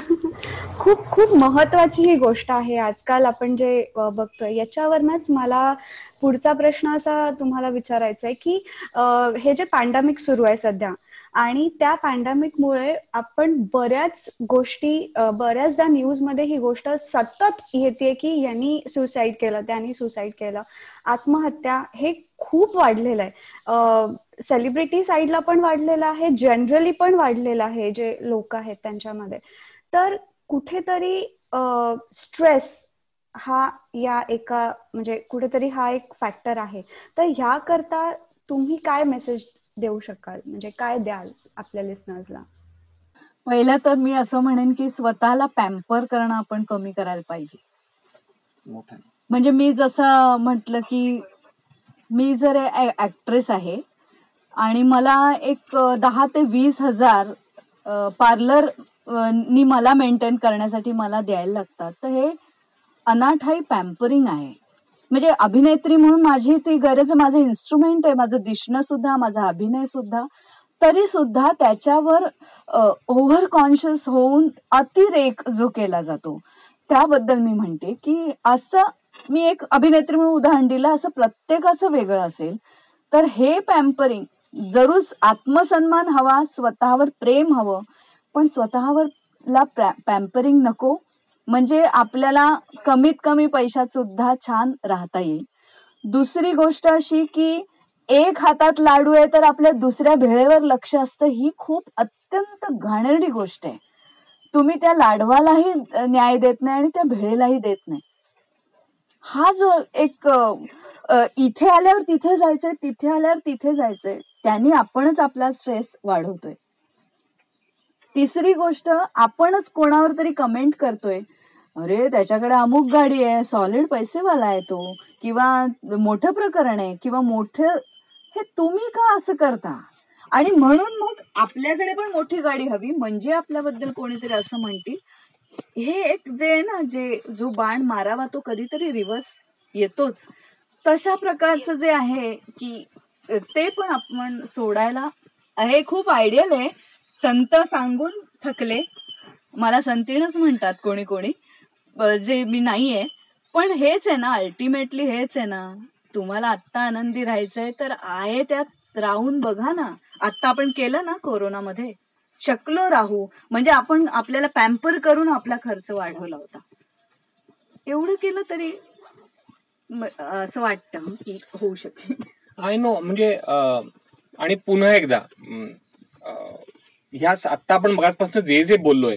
खूप खूप महत्वाची ही गोष्ट आहे. आजकाल आपण जे बघतोय याच्यावरनच मला पुढचा प्रश्न असा तुम्हाला विचारायचा आहे की हे जे पॅन्डेमिक सुरू आहे सध्या आणि त्या पॅन्डेमिकमुळे आपण बऱ्याच गोष्टी बऱ्याचदा न्यूजमध्ये ही गोष्ट सतत येते की यांनी सुसाईड केलं त्यांनी सुसाईड केलं. आत्महत्या हे खूप वाढलेलं आहे. सेलिब्रिटी साईडला पण वाढलेलं आहे जनरली पण वाढलेलं आहे जे लोक आहेत त्यांच्यामध्ये. तर कुठेतरी स्ट्रेस हा या एका म्हणजे कुठेतरी हा एक फॅक्टर आहे. तर ह्याकरता तुम्ही काय मेसेज देऊ शकाल? म्हणजे काय द्याल आपल्या लिस्नर्सला पहिलं तर मी असं म्हणेन की स्वतःला पॅम्पर करणं आपण कमी करायला पाहिजे. म्हणजे मी जसं म्हटलं की मी जर ऍक्ट्रेस आहे आणि मला एक दहा ते वीस हजार पार्लर नी मला मेंटेन करण्यासाठी मला द्यायला लागतात तर हे अनाठाई पॅम्परिंग आहे. म्हणजे अभिनेत्री म्हणून माझी ती गरज माझं इन्स्ट्रुमेंट आहे माझं दिसणं सुद्धा माझा अभिनय सुद्धा. तरी सुद्धा त्याच्यावर ओव्हर कॉन्शियस होऊन अतिरेक जो केला जातो त्याबद्दल मी म्हणते की असं मी एक अभिनेत्री म्हणून उदाहरण दिलं असं प्रत्येकाचं वेगळं असेल तर हे पॅम्परिंग जरूर आत्मसन्मान हवा स्वतःवर प्रेम हवं पण स्वतःवर ला पॅम्परिंग नको. म्हणजे आपल्याला कमीत कमी पैशात सुद्धा छान राहता येईल. दुसरी गोष्ट अशी की एक हातात लाडू आहे तर आपल्या दुसऱ्या भेळेवर लक्ष असतं ही खूप अत्यंत घाणेरडी गोष्ट आहे. तुम्ही त्या लाडवालाही न्याय देत नाही आणि त्या भेळेलाही देत नाही. हा जो एक इथे आल्यावर तिथे जायचंय तिथे आल्यावर तिथे जायचंय त्यांनी आपणच आपला स्ट्रेस वाढवतोय. तिसरी गोष्ट आपणच कोणावर तरी कमेंट करतोय अरे त्याच्याकडे अमुक गाडी आहे सॉलिड पैसेवाला आहे तो. किंवा मोठं प्रकरण आहे किंवा मोठं हे तुम्ही का असं करता? आणि म्हणून मग आपल्याकडे पण मोठी गाडी हवी म्हणजे आपल्याबद्दल कोणीतरी असं म्हणतील. हे एक जे आहे ना जे जो बाण मारावा तो कधीतरी रिव्हर्स येतोच. तशा प्रकारचं जे आहे की ते पण आपण सोडायला हे खूप आयडियल आहे. संत सांगून थकले. मला संतीनच म्हणतात कोणी कोणी. जे मी नाहीये पण हेच आहे ना अल्टिमेटली हेच आहे ना. तुम्हाला आत्ता आनंदी राहायचंय तर आहे त्यात राहून बघा ना. आत्ता आपण केलं ना कोरोनामध्ये शकलो राहू. म्हणजे आपण आपल्याला पॅम्पर करून आपला खर्च वाढवला होता. एवढं केलं तरी असं वाटतं की होऊ शकेल आय नो म्हणजे आणि पुन्हा एकदा ह्याच आत्ता आपण मगाचपासून जे जे बोललोय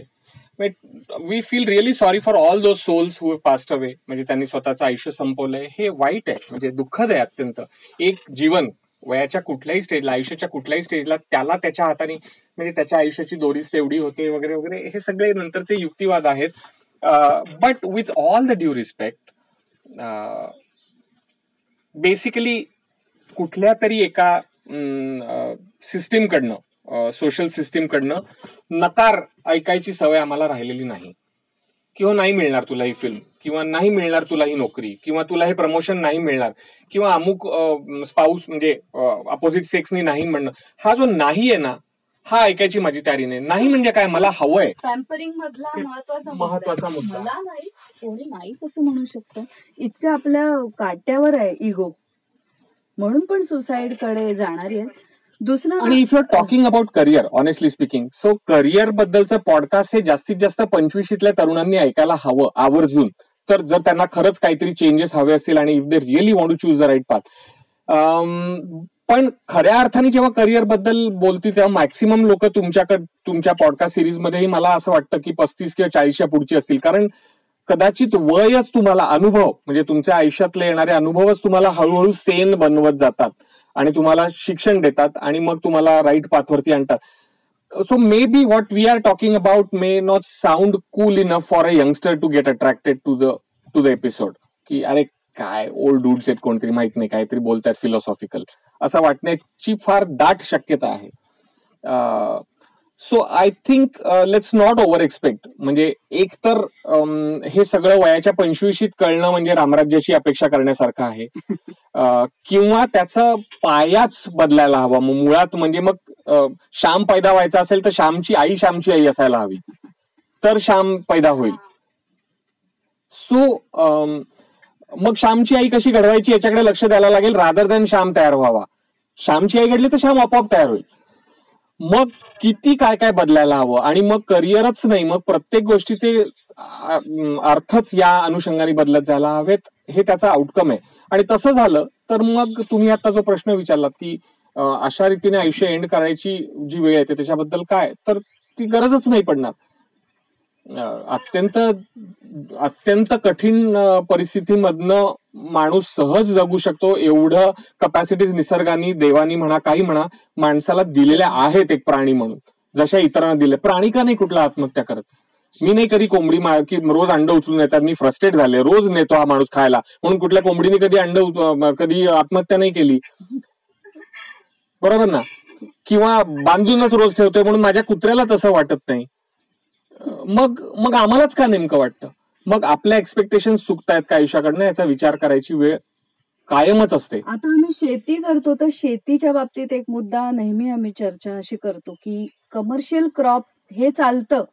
we feel really sorry for all those souls who passed away म्हणजे त्यांनी स्वतःचं आयुष्य संपवलंय. हे वाईट आहे. म्हणजे दुःखद आहे अत्यंत. एक जीवन वयाच्या कुठल्याही स्टेजला आयुष्याच्या कुठल्याही स्टेजला त्याला त्याच्या हाताने म्हणजे त्याच्या आयुष्याची दोरीच तेवढी होते वगैरे वगैरे हे सगळे नंतरचे युक्तिवाद आहेत. But with all the due respect basically कुठल्या तरी एका सिस्टीमकडनं सोशल सिस्टीमकडनं नकार ऐकायची सवय आम्हाला राहिलेली नाही. किंवा नाही मिळणार तुला ही फिल्म किंवा नाही मिळणार तुला ही नोकरी किंवा तुला हे प्रमोशन नाही मिळणार किंवा अमुक स्पाऊस म्हणजे अपोजिट सेक्सनी नाही म्हणणं हा जो नाही आहे ना हा ऐकायची माझी तयारी नाही. नाही म्हणजे काय मला हवंय. पॅम्परिंग मधला महत्त्वाचा मुद्दा. मला नाही कोणी नाही कसं म्हणू शकतं. इतकं आपल्या काट्यावर आहे इगो म्हणून पण सुसाईडकडे जाणारी आहे. दुसरं आणि if you are talking about career honestly speaking so career बद्दलचं podcast हे जास्तीत जास्त पंचवीशीतल्या तरुणांनी ऐकायला हवं आवर्जून. तर जर त्यांना खरंच काहीतरी चेंजेस हवे असतील आणि if they really want to choose the right path पण खऱ्या अर्थाने जेव्हा करिअरबद्दल बोलतील तेव्हा मॅक्सिमम लोक तुमच्याकडे तुमच्या पॉडकास्ट सिरीजमध्येही मला असं वाटतं की पस्तीस किंवा चाळीसच्या पुढची असतील. कारण कदाचित वयच तुम्हाला अनुभव म्हणजे तुमच्या आयुष्यातले येणारे अनुभवच तुम्हाला हळूहळू सेन बनवत जातात. आणि तुम्हाला शिक्षण देतात आणि मग तुम्हाला राईट पाथवरती आणतात. So maybe what we are talking about may not sound cool enough for a youngster to get attracted to the to the episode की अरे काय ओल्ड डूड्स आहेत कोणतरी माहीत नाही काहीतरी बोलतात फिलॉसॉफिकल असं वाटण्याची फार दाट शक्यता आहे. So I think let's not over expect म्हणजे एक तर हे सगळं वयाच्या पंचवीशीत कळणं म्हणजे रामराज्याची अपेक्षा करण्यासारखं आहे. <laughs> किंवा त्याचा पायाच बदलायला हवा. मग मुळात म्हणजे मग श्याम पैदा व्हायचा असेल तर श्यामची आई श्यामची आई असायला हवी. तर श्याम पैदा होईल. सो मग श्यामची आई कशी घडवायची याच्याकडे लक्ष द्यायला लागेल. रादर दॅन श्याम तयार व्हावा. श्यामची आई घडली तर श्याम आपोआप तयार होईल. मग किती काय काय बदलायला हवं? आणि मग करिअरच नाही मग प्रत्येक गोष्टीचे अर्थच या अनुषंगाने बदलत जायला हवेत हे त्याचा आउटकम आहे. आणि तसं झालं तर मग तुम्ही आता जो प्रश्न विचारलात की अशा रीतीने आयुष्य एंड करायची जी वेळ येते त्याच्याबद्दल काय? तर ती गरजच नाही पडणार. अत्यंत अत्यंत कठीण परिस्थितीमधनं माणूस सहज जगू शकतो. एवढं कपॅसिटीज निसर्गाने देवानी म्हणा काही म्हणा माणसाला दिलेल्या आहेत एक प्राणी म्हणून. जशा इतरांना दिले. प्राणी का नाही कुठला आत्महत्या करत? मी नाही कधी कोंबडी की रोज अंड उचलून येतात मी फ्रस्ट्रेट झाले. रोज नेतो हा माणूस खायला. म्हणून कुठल्या कोंबडीने कधी अंड कधी आत्महत्या नाही केली. बरोबर ना? किंवा बांधूनच रोज ठेवतोय म्हणून माझ्या कुत्र्याला तसं वाटत नाही. मग मग आम्हालाच का नेमकं वाटतं? मग आपल्या एक्सपेक्टेशन चुकतायत का आयुष्याकडनं? याचा विचार करायची वेळ कायमच असते. आता आम्ही शेती करतो तर शेतीच्या बाबतीत एक मुद्दा नेहमी आम्ही चर्चा अशी करतो की कमर्शियल क्रॉप हे चालतं.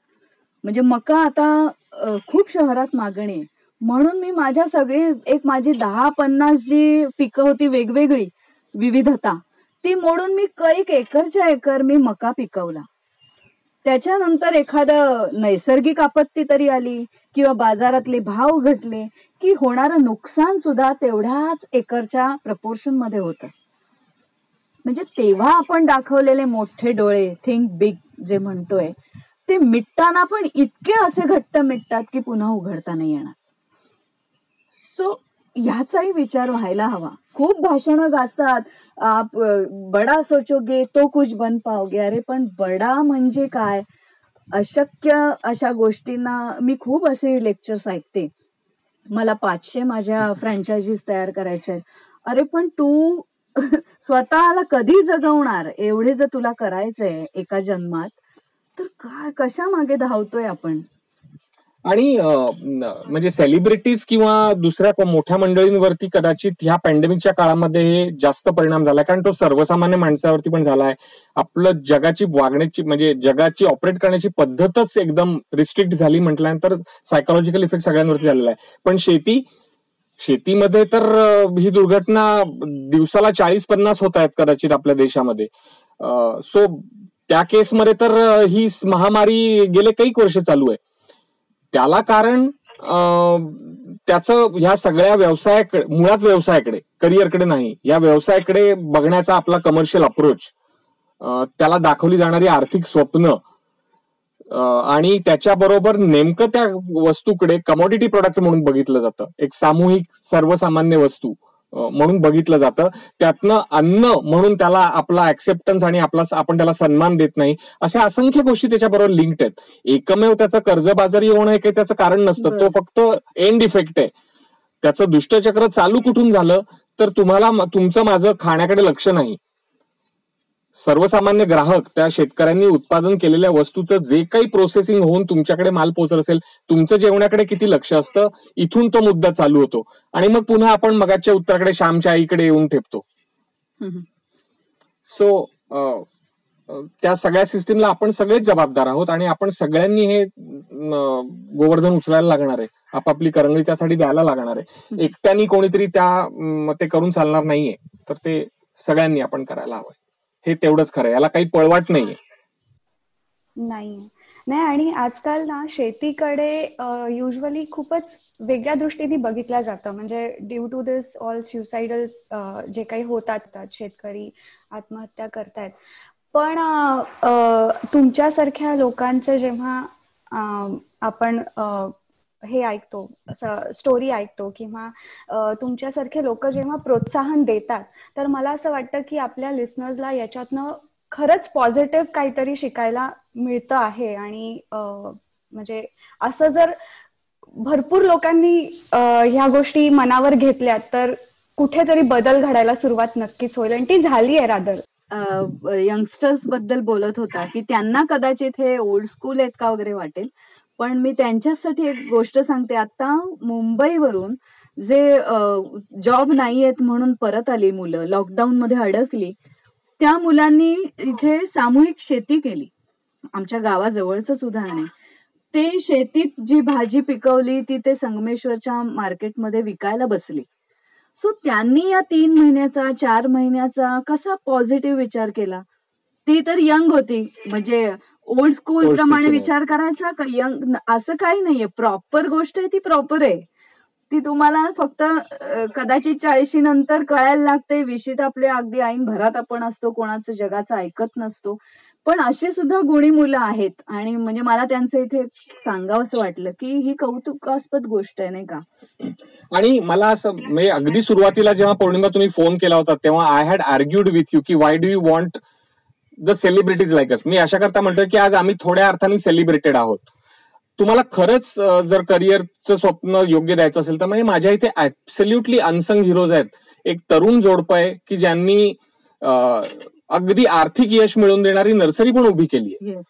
म्हणजे मका आता खूप शहरात मागणी म्हणून मी माझ्या सगळी एक माझी दहा पन्नास जी पिकं होती वेगवेगळी विविधता ती मोडून मी कैक एकरच्या एकर मी मका पिकवला. त्याच्यानंतर एखादं नैसर्गिक आपत्ती तरी आली किंवा बाजारातले भाव घटले की होणारं नुकसान सुद्धा तेवढ्याच एकरच्या प्रपोर्शनमध्ये होतं. म्हणजे तेव्हा आपण दाखवलेले मोठे डोळे थिंक बिग जे म्हणतोय ते मिटताना पण इतके असे घट्ट मिटतात की पुन्हा उघडता नाही येणार. सो ह्याचाही विचार व्हायला हवा. खूप भाषणं गाजतात. आप बडा सोचोगे तो कुछ बन पाओगे. अरे पण बडा म्हणजे काय? अशक्य अशा गोष्टींना मी खूप असे लेक्चर्स ऐकते. मला पाचशे माझ्या फ्रँचायझीज तयार करायच्या आहेत. अरे पण तू <laughs> स्वतःला कधी जगवणार? एवढे जर तुला करायचंय एका जन्मात तर काय कशा मागे धावतोय आपण? आणि म्हणजे सेलिब्रिटीज किंवा दुसऱ्या मोठ्या मंडळींवरती कदाचित ह्या पॅन्डेमिकच्या काळामध्ये जास्त परिणाम झाला कारण तो सर्वसामान्य माणसावरती पण झालाय. आपलं जगाची वागण्याची म्हणजे जगाची ऑपरेट करण्याची पद्धतच एकदम रिस्ट्रिक्ट झाली म्हटल्यानंतर सायकोलॉजिकल इफेक्ट सगळ्यांवरती झालेला आहे. पण शेती शेतीमध्ये तर ही दुर्घटना दिवसाला चाळीस पन्नास होत आहेत कदाचित आपल्या देशामध्ये. सो त्या केसमध्ये तर ही महामारी गेले काही वर्ष चालू आहे. त्याला कारण त्याचं ह्या सगळ्या व्यवसायाकडे मुळात व्यवसायाकडे करिअरकडे नाही. या व्यवसायाकडे बघण्याचा आपला कमर्शियल अप्रोच त्याला दाखवली जाणारी आर्थिक स्वप्न आणि त्याच्याबरोबर नेमकं त्या वस्तूकडे कमोडिटी प्रोडक्ट म्हणून बघितलं जातं. एक सामूहिक सर्वसामान्य वस्तू. म्हणून बघितलं जातं. त्यातनं अन्न म्हणून त्याला आपला ऍक्सेप्टन्स आणि आपला आपण त्याला सन्मान देत नाही अशा असंख्य गोष्टी त्याच्याबरोबर लिंक्ड आहेत. एकमेव त्याचं कर्जबाजारी होणं हे काही त्याचं कारण नसतं. तो फक्त एंड इफेक्ट आहे. त्याचं दुष्टचक्र चालू कुठून झालं तर तुम्हाला तुमचं माझं खाण्याकडे लक्ष नाही. सर्वसामान्य ग्राहक त्या शेतकऱ्यांनी उत्पादन केलेल्या वस्तूचं जे काही प्रोसेसिंग होऊन तुमच्याकडे माल पोहोचत असेल तुमचं जेवणाकडे किती लक्ष असतं इथून तो मुद्दा चालू होतो. आणि मग पुन्हा आपण मगाच्या उत्तराकडे श्यामच्या आईकडे येऊन ठेपतो. सो त्या सगळ्या सिस्टीमला आपण सगळेच जबाबदार आहोत आणि आपण सगळ्यांनी हे गोवर्धन उचलायला लागणार आहे. आपापली करंगळी त्यासाठी द्यायला लागणार आहे. एकट्यानी कोणीतरी त्या ते करून चालणार नाहीये. तर ते सगळ्यांनी आपण करायला हवंय. हे तेवढंच खरं याला काही पळवाट नाहीये. नाही नाही आणि आजकाल ना शेतीकडे युजली खूपच वेगळ्या दृष्टीने बघितलं जातं. म्हणजे due to this all suicidal जे काही होतात शेतकरी आत्महत्या करतायत. पण तुमच्यासारख्या लोकांचं जेव्हा आपण हे ऐकतो स्टोरी ऐकतो किंवा तुमच्यासारखे लोक जेव्हा प्रोत्साहन देतात तर मला असं वाटतं की आपल्या लिस्नर्सला याच्यातनं खरंच पॉझिटिव्ह काहीतरी शिकायला मिळतं आहे आणि म्हणजे असं जर भरपूर लोकांनी ह्या गोष्टी मनावर घेतल्या तर कुठेतरी बदल घडायला सुरुवात नक्कीच होईल आणि ती झाली आहे रादर. यंगस्टर्सबद्दल बोलत होता की त्यांना कदाचित हे ओल्ड स्कूल आहेत का वगैरे वाटेल. पण मी त्यांच्यासाठी एक गोष्ट सांगते. आता मुंबईवरून जे जॉब नाही आहेत म्हणून परत आली मुलं लॉकडाऊन मध्ये अडकली त्या मुलांनी इथे सामूहिक शेती केली. आमच्या गावाजवळच उदाहरण आहे. ते शेतीत जी भाजी पिकवली ती ते संगमेश्वरच्या मार्केटमध्ये विकायला बसली. सो त्यांनी या तीन महिन्याचा चार महिन्याचा कसा पॉझिटिव्ह विचार केला? ती तर यंग होती. म्हणजे ओल्ड स्कूल प्रमाणे विचार करायचा का? यंग असं काही नाहीये. प्रॉपर गोष्ट आहे ती प्रॉपर आहे. ती तुम्हाला फक्त कदाचित चाळीशी नंतर कळायला लागते विषित आपले अगदी आईन भरात आपण असतो कोणाचं जगाचं ऐकत नसतो. पण अशी सुद्धा गुणी मुलं आहेत. आणि म्हणजे मला त्यांचं इथे सांगावं असं वाटलं की ही कौतुकास्पद गोष्ट आहे नाही का? आणि मला असं म्हणजे अगदी सुरुवातीला जेव्हा पौर्णिमा तुम्ही फोन केला होता तेव्हा I had argued with you की why do you want the celebrities like us. मी अशा करता म्हणतोय की आज आम्ही थोड्या अर्थाने सेलिब्रेटेड आहोत. तुम्हाला खरंच जर करिअरचं स्वप्न योग्य द्यायचं असेल तर म्हणजे माझ्या इथे ऍब्सल्युटली अनसंग हिरोज आहेत. एक तरुण जोडप आहे की ज्यांनी अगदी आर्थिक यश मिळवून देणारी नर्सरी पण उभी केली आहे.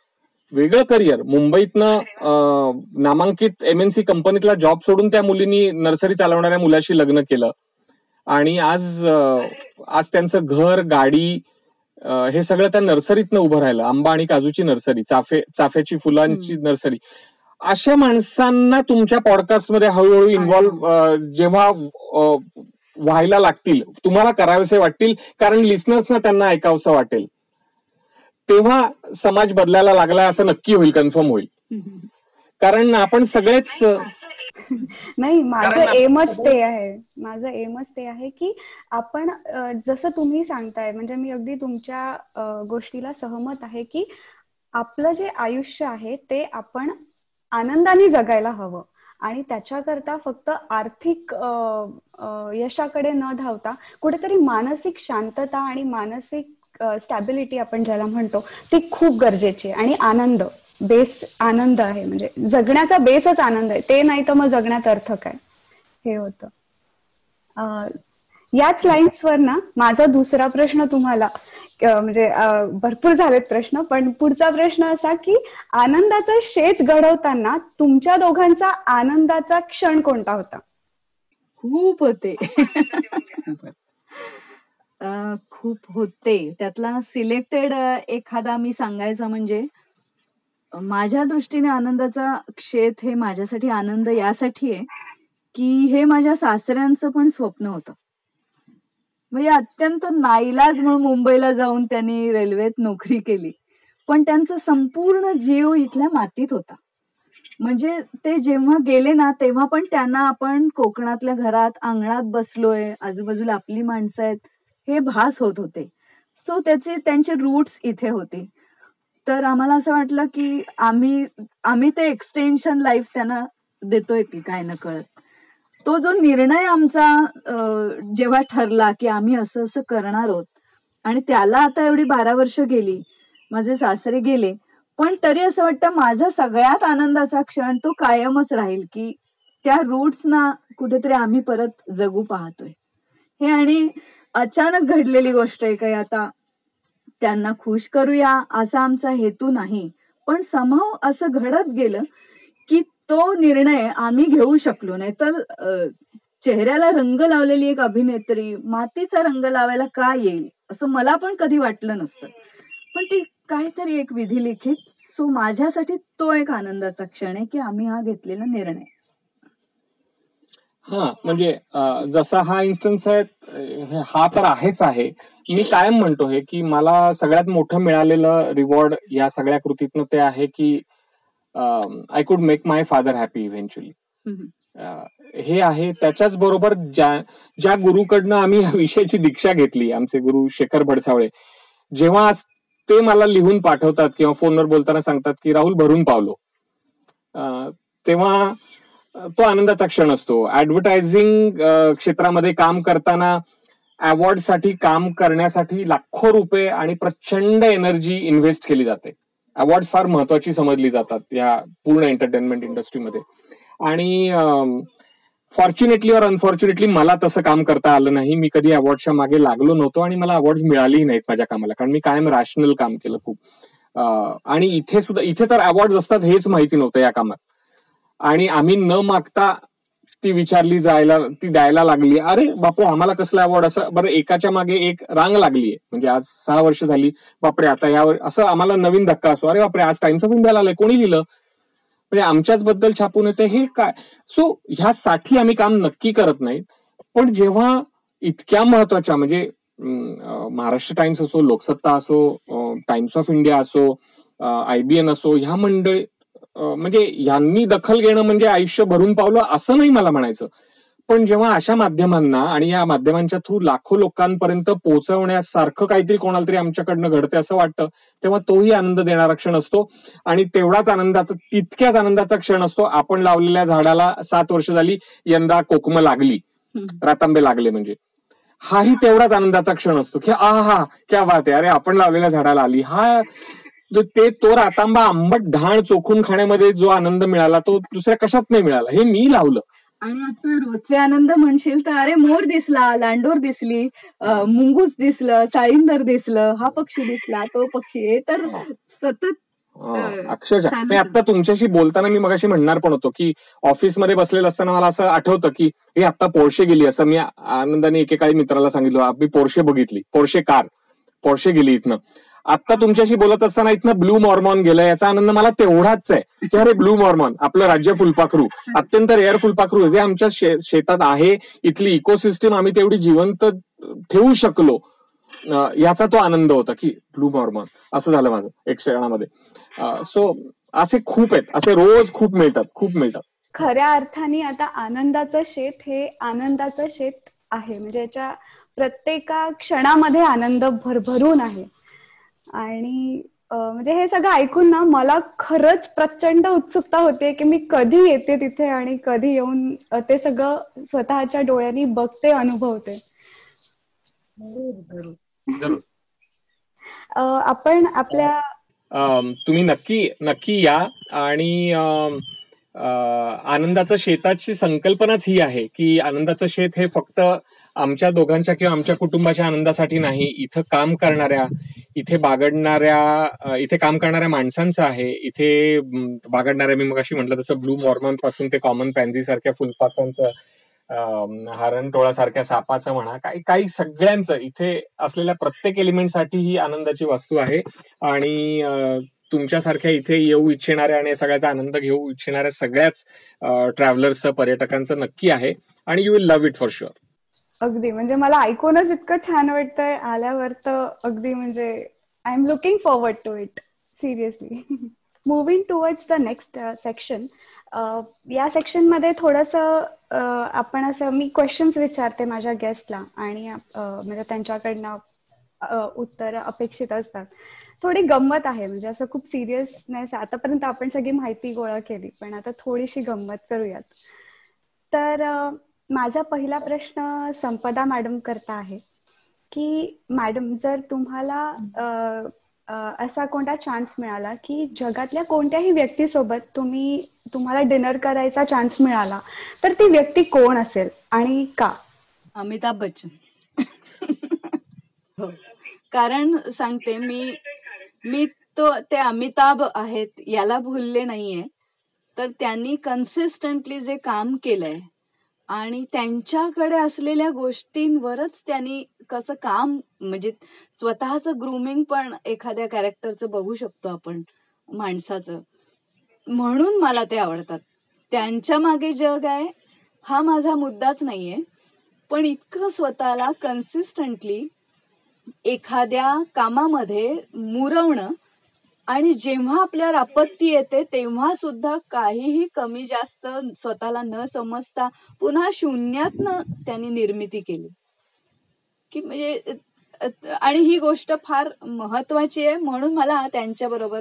वेगळं करिअर. मुंबईतनं नामांकित एमएनसी कंपनीतला जॉब सोडून त्या मुलींनी नर्सरी चालवणाऱ्या मुलाशी लग्न केलं. आणि आज आज त्यांचं घर गाडी हे सगळं त्या नर्सरीतनं उभं राहिलं. आंबा आणि काजूची नर्सरी चाफे चाफ्याची फुलांची नर्सरी. अशा माणसांना तुमच्या पॉडकास्टमध्ये हळूहळू इन्व्हॉल्व्ह जेव्हा व्हायला लागतील तुम्हाला करावेसे वाटतील कारण लिस्नर्सना त्यांना ऐकावंसं वाटेल. तेव्हा समाज बदलायला लागलाय असं नक्की होईल कन्फर्म होईल. कारण आपण सगळेच <laughs> नाही माझं एमच ते आहे. माझं एमच ते आहे की आपण जसं तुम्ही सांगताय म्हणजे मी अगदी तुमच्या गोष्टीला सहमत आहे की आपलं जे आयुष्य आहे ते आपण आनंदाने जगायला हवं. आणि त्याच्याकरता फक्त आर्थिक यशाकडे न धावता कुठेतरी मानसिक शांतता आणि मानसिक स्टॅबिलिटी आपण ज्याला म्हणतो ती खूप गरजेची आणि आनंद. बेस आनंद आहे. म्हणजे जगण्याचा बेसच आनंद आहे. ते नाही तर मग जगण्यात अर्थ काय हे होतं. याच लाईन्सवर ना माझा दुसरा प्रश्न तुम्हाला म्हणजे भरपूर झालेत प्रश्न. पण पुढचा प्रश्न असा की आनंदाचं शेत घडवताना तुमच्या दोघांचा आनंदाचा क्षण कोणता होता? खूप होते. खूप होते. त्यातला सिलेक्टेड एखादा मी सांगायचा म्हणजे माझ्या दृष्टीने आनंदाचा क्षेत हे माझ्यासाठी आनंद यासाठी आहे की हे माझ्या सासऱ्यांचं पण स्वप्न होतं. म्हणजे अत्यंत नाईलाज म्हणून मुंबईला जाऊन त्यांनी रेल्वेत नोकरी केली. पण त्यांचा संपूर्ण जीव इथल्या मातीत होता. म्हणजे ते जेव्हा गेले ना तेव्हा पण त्यांना आपण कोकणातल्या घरात अंगणात बसलोय आजूबाजूला आपली माणसं आहेत हे भास होत होते. सो त्याचे त्यांचे रूट्स इथे होते. तर आम्हाला असं वाटलं की आम्ही आम्ही ते एक्सटेन्शन लाईफ त्यांना देतोय की काय न कळत. तो जो निर्णय आमचा जेव्हा ठरला की आम्ही असं असं करणार आहोत आणि त्याला आता एवढी बारा वर्ष गेली माझे सासरे गेले पण तरी असं वाटतं माझा सगळ्यात आनंदाचा क्षण तो कायमच राहील की त्या रूट्सना कुठेतरी आम्ही परत जगू पाहतोय. हे आणि अचानक घडलेली गोष्ट आहे काही आता त्यांना खुश करूया असा आमचा हेतू नाही. पण समाव असं घडत गेलं की तो निर्णय आम्ही घेऊ शकलो नाही. तर चेहऱ्याला रंग लावलेली एक अभिनेत्री मातीचा रंग लावायला का येईल असं मला पण कधी वाटलं नसतं. पण ती काहीतरी एक विधी लिखित सो माझ्यासाठी तो एक आनंदाचा क्षण आहे की आम्ही हा घेतलेला निर्णय. हा म्हणजे जसा हा इन्स्टन्स आहे हा तर आहेच आहे. मी कायम म्हणतो हे की मला सगळ्यात मोठं मिळालेलं रिवॉर्ड या सगळ्या कृतीतनं ते आहे की I could make my father happy eventually हे आहे त्याच्याच बरोबर ज्या ज्या गुरुकडनं आम्ही या विषयाची दीक्षा घेतली आमचे गुरु शेखर भडसावळे जेव्हा ते मला लिहून पाठवतात किंवा फोनवर बोलताना सांगतात की राहुल भरून पावलो. तेव्हा तो आनंदाचा क्षण असतो. ऍडव्हर्टायझिंग क्षेत्रामध्ये काम करताना साठी काम करण्यासाठी लाखो रुपये आणि प्रचंड एनर्जी इन्व्हेस्ट केली जाते. अवॉर्ड फार महत्वाची समजली जातात या पूर्ण एंटरटेनमेंट इंडस्ट्रीमध्ये आणि फॉर्च्युनेटली और अनफॉर्च्युनेटली मला तसं काम करता आलं नाही. मी कधी अवॉर्डच्या मागे लागलो नव्हतो आणि मला अवॉर्ड मिळालेही नाहीत माझ्या कामाला. कारण मी कायम रॅशनल काम केलं खूप. आणि इथे सुद्धा इथे तर अवॉर्ड असतात हेच माहिती नव्हतं या कामात. आणि आम्ही न मागता ती विचारली जायला ती द्यायला लागली. अरे बापू आम्हाला कसला अवॉर्ड असं बरं एकाच्या मागे एक रांग लागलीये म्हणजे आज सहा वर्ष झाली. बापरे आता यावर असं आम्हाला नवीन धक्का असो अरे बापरे आज टाइम्स ऑफ इंडियाला आलंय. कोणी लिहिलं? म्हणजे आमच्याच बद्दल छापून येते हे काय? सो ह्यासाठी आम्ही काम नक्की करत नाहीत. पण जेव्हा इतक्या महत्त्वाच्या म्हणजे महाराष्ट्र टाइम्स असो लोकसत्ता असो टाइम्स ऑफ इंडिया असो आयबीएन असो ह्या मंडळ म्हणजे यांनी दखल घेणं म्हणजे आयुष्य भरून पावलं असं नाही मला म्हणायचं. पण जेव्हा अशा माध्यमांना आणि या माध्यमांच्या थ्रू लाखो लोकांपर्यंत पोहोचवण्यासारखं काहीतरी कोणाला तरी आमच्याकडनं घडते असं वाटतं तेव्हा तोही आनंद देणारा क्षण असतो. आणि तेवढाच आनंदाचा तितक्याच आनंदाचा क्षण असतो. आपण लावलेल्या झाडाला सात वर्ष झाली यंदा कोकम लागली. रातांबे लागले म्हणजे. हाही तेवढाच आनंदाचा क्षण असतो की आ हा क्या बात आहे. अरे आपण लावलेल्या झाडाला आली. हा ते तो रातांबा आंबट ढाण चोखून खाण्यामध्ये जो आनंद मिळाला तो दुसऱ्या कशात नाही मिळाला? हे मी लावलं. आणि आता रोजचे आनंद म्हणशील तर अरे मोर दिसला लांडोर दिसली मुंगूस दिसलं साळींदर दिसलं हा पक्षी दिसला तो पक्षी तर सतत अक्षरशः. मी आता तुमच्याशी बोलताना मी मगाशी म्हणणार पण होतो की ऑफिसमध्ये बसलेलं असताना मला असं आठवतं की हे आता पोर्शे गेली. असं मी आनंदाने एकेकाळी मित्राला सांगितलं मी पोर्शे बघितली. पोर्शे कार पोर्शे गेली इथनं. आता तुमच्याशी बोलत असताना इथनं ब्लू मॉर्मॉन गेलं याचा आनंद मला तेवढाच आहे की अरे ब्लू मॉर्मॉन आपलं राज्य फुलपाखरू अत्यंत रेअर फुलपाखरू जे आमच्या शेतात आहे इथली इकोसिस्टीम आम्ही तेवढी जिवंत ठेवू शकलो. याचा तो आनंद होता की ब्लू मॉर्मॉन असं झालं माझं एक क्षणामध्ये. सो असे खूप आहेत असे रोज खूप मिळतात खूप मिळतात. खऱ्या अर्थाने आता आनंदाचं शेत हे आनंदाचं शेत आहे. म्हणजे याच्या प्रत्येका क्षणामध्ये आनंद भरभरून आहे. आणि म्हणजे हे सगळं ऐकून ना मला खरंच प्रचंड उत्सुकता होते की मी कधी येते तिथे आणि कधी येऊन ते सगळं स्वतःच्या डोळ्यांनी बघते अनुभवते. आपण आपल्या तुम्ही नक्की नक्की या आणि आनंदाचं शेताची संकल्पनाच ही आहे की आनंदाचं शेत हे फक्त आमच्या दोघांच्या किंवा आमच्या कुटुंबाच्या आनंदासाठी नाही इथं काम करणाऱ्या इथे बागडणाऱ्या इथे काम करणाऱ्या माणसांचं आहे. इथे बागडणाऱ्या मी मग अशी म्हटलं तसं ब्लू मॉर्मनपासून ते कॉमन पॅन्झी सारख्या फुलपाखांचं हरण सारख्या सापाचं म्हणा काही काही सगळ्यांचं इथे असलेल्या प्रत्येक एलिमेंटसाठी ही आनंदाची वस्तू आहे. आणि तुमच्यासारख्या इथे येऊ इच्छिणाऱ्या आणि सगळ्याचा आनंद घेऊ इच्छिणाऱ्या सगळ्याच ट्रॅव्हलर्सचं पर्यटकांचं नक्की आहे. आणि you will love it for sure अगदी. म्हणजे मला ऐकूनच इतकं छान वाटतंय. आल्यावर तर अगदी म्हणजे I am looking forward to it seriously moving towards the next section या सेक्शनमध्ये थोडस uh, आपण असं मी क्वेश्चन्स विचारते माझ्या गेस्टला आणि म्हणजे त्यांच्याकडनं उत्तर अपेक्षित असतात. थोडी गंमत आहे. म्हणजे असं खूप सिरियसनेस आतापर्यंत आपण सगळी माहिती गोळा केली पण आता थोडीशी गंमत करूयात. तर माझा पहिला प्रश्न संपदा मॅडम करता आहे की मॅडम जर तुम्हाला असा कोणता चान्स मिळाला की जगातल्या कोणत्याही व्यक्तीसोबत तुम्ही तुम्हाला डिनर करायचा चान्स मिळाला तर ती व्यक्ती कोण असेल आणि का? अमिताभ बच्चन. हो. कारण सांगते मी मी तो ते अमिताभ आहेत याला भुलले नाहीये तर त्यांनी कन्सिस्टंटली जे काम केलंय आणि त्यांच्याकडे असलेल्या गोष्टींवरच त्यांनी कसं काम म्हणजे स्वतःचं ग्रुमिंग पण एखाद्या कॅरेक्टरचं बघू शकतो आपण माणसाचं. म्हणून मला ते आवडतात. त्यांच्या मागे जग आहे हा माझा मुद्दाच नाहीये. पण इतकं स्वतःला कन्सिस्टंटली एखाद्या कामामध्ये मुरवणं आणि जेव्हा आपल्यावर आपत्ती येते तेव्हा सुद्धा काहीही कमी जास्त स्वतःला न समजता पुन्हा शून्यातनं त्यांनी निर्मिती केली. की म्हणजे आणि ही गोष्ट फार महत्वाची आहे म्हणून मला त्यांच्या बरोबर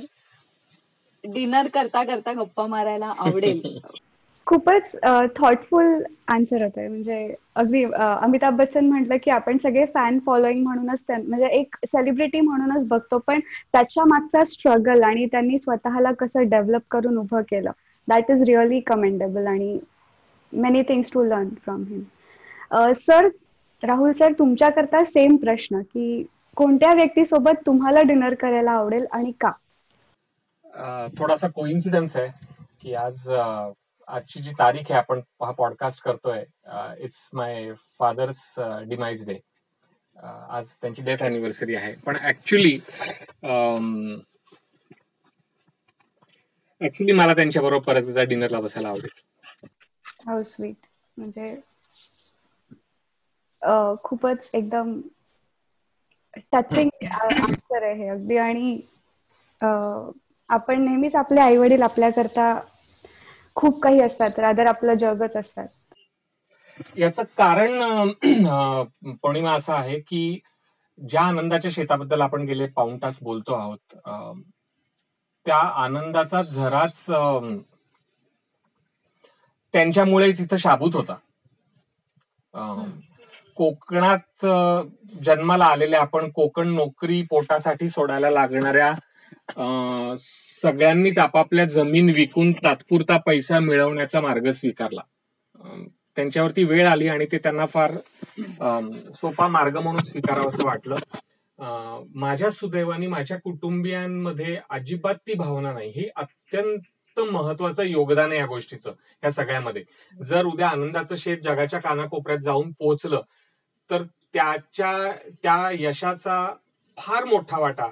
डिनर करता करता गप्पा मारायला आवडेल. <laughs> खूपच थॉटफुल आन्सर होत म्हणजे अगदी अमिताभ बच्चन म्हटलं की आपण सगळे फॅन फॉलोईंग म्हणूनच म्हणजे एक सेलिब्रिटी म्हणूनच बघतो पण त्याच्या मागचा स्ट्रगल आणि त्यांनी स्वतःला कसं डेव्हलप करून उभं केलं दॅट इज रिअली कमेंडेबल आणि many things to learn from him sir Rahul sir तुमच्याकरता same प्रश्न की कोणत्या व्यक्तीसोबत तुम्हाला डिनर करायला आवडेल आणि का? थोडासा कोइन्सिडन्स आहे की आज आजची जी तारीख आहे आपण हा पॉडकास्ट करतोय it's my father's demise day आज त्यांची डेथ अॅनिव्हर्सरी आहे. पण ऍक्च्युली ऍक्च्युली मला त्यांच्या बरोबर परत एकदा डिनरला बसायला आवडेल. हो, हाऊ स्वीट म्हणजे खूपच एकदम टचिंग आन्सर आहे अगदी. आणि आपण नेहमीच आपले आई वडील आपल्याकरता खूप काही असतात रादर आपलं जगच असतात. याचं कारण <clears throat> पौर्णिमा असं आहे की ज्या आनंदाच्या शेताबद्दल आपण गेले पाऊन तास बोलतो आहोत त्या आनंदाचा झराच त्यांच्यामुळेच इथं शाबूत होता. कोकणात जन्माला आलेले आपण कोकण नोकरी पोटासाठी सोडायला लागणाऱ्या सगळ्यांनीच आपापल्या जमीन विकून तात्पुरता पैसा मिळवण्याचा मार्ग स्वीकारला. त्यांच्यावरती वेळ आली आणि ते त्यांना फार सोपा मार्ग म्हणून स्वीकारावं असं वाटलं. माझ्या सुदैवानी माझ्या कुटुंबियांमध्ये अजिबात ती भावना नाही. ही अत्यंत महत्वाचं योगदान आहे या गोष्टीचं या सगळ्यामध्ये. जर उद्या आनंदाचं शेत जगाच्या कानाकोपऱ्यात जाऊन पोहोचलं तर त्याच्या त्या यशाचा फार मोठा वाटा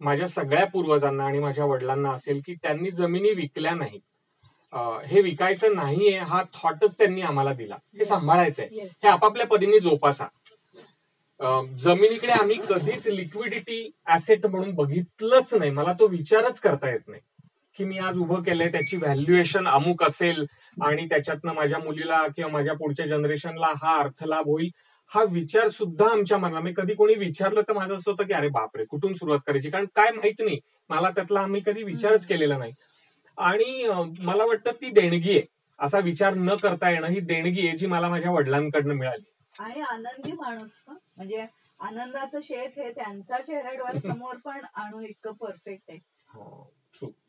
माझ्या सगळ्या पूर्वजांना आणि माझ्या वडिलांना असेल की त्यांनी जमिनी विकल्या नाहीत. हे विकायचं नाहीये हा थॉटच त्यांनी आम्हाला दिला. हे सांभाळायचंय. हे आपापल्या परीने जोपासा. जमिनीकडे आम्ही कधीच लिक्विडिटी ऍसेट म्हणून बघितलंच नाही. मला तो विचारच करता येत नाही की मी आज उभं केलंय त्याची व्हॅल्युएशन अमुक असेल आणि त्याच्यातनं माझ्या मुलीला किंवा माझ्या पुढच्या जनरेशनला हा अर्थ लाभ होईल. हा विचार सुद्धा आमच्या मनाला मी कधी कोणी विचारलं तर माझं असं होतं की अरे बापरे कुठून सुरुवात करायची? कारण काय माहीत नाही. मला त्यातला आम्ही कधी विचारच केलेला नाही. आणि मला वाटतं ती देणगी आहे. असा विचार न करता येणं ही देणगी आहे जी मला माझ्या वडिलांकडनं मिळाली. आणि आनंदी माणूस म्हणजे आनंदाचं शेत हे त्यांच्या चेहऱ्यावर समोर पण आणू इतकं परफेक्ट आहे. हो,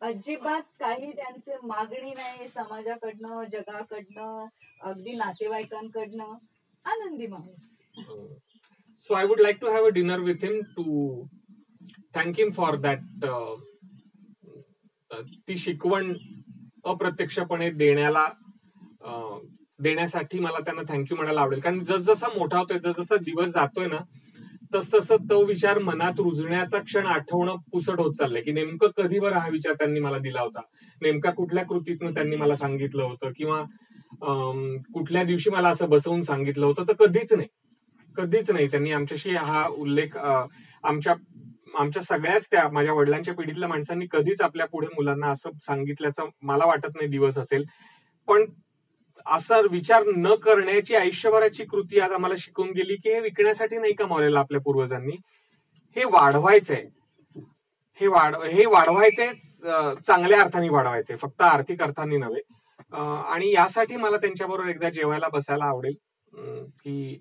अजिबात काही त्यांचे मागणी नाही समाजाकडनं जगाकडनं अगदी नातेवाईकांकडनं. आनंदी माणूस. So I would like to have a dinner with him to thank him for that ती शिकवण अप्रत्यक्षपणे देण्याला uh, देण्यासाठी मला त्यांना थँक्यू म्हणायला आवडेल. कारण जसजसा मोठा होतोय जसजसा दिवस जातोय ना तस तसं तो विचार मनात रुजण्याचा क्षण आठवणं पुसट होत चाललंय. की नेमकं कधी हा विचार त्यांनी मला दिला होता? नेमका कुठल्या कृतीतनं त्यांनी मला सांगितलं होतं? किंवा कुठल्या दिवशी मला असं बसवून सांगितलं होतं तर कधीच नाही. कधीच नाही. त्यांनी आमच्याशी हा उल्लेख आमच्या आमच्या सगळ्याच त्या माझ्या वडिलांच्या पिढीतल्या माणसांनी कधीच आपल्या पुढे मुलांना असं सांगितल्याचं मला वाटत नाही दिवस असेल. पण असा विचार न करण्याची आयुष्यभराची कृती आज आम्हाला शिकून गेली की हे विकण्यासाठी नाही कमावलेलं आपल्या पूर्वजांनी. हे वाढवायचंय. हे वाढ हे वाढवायचे चांगल्या अर्थाने वाढवायचे फक्त आर्थिक अर्थाने नव्हे. आणि यासाठी मला त्यांच्याबरोबर एकदा जेवायला बसायला आवडेल. की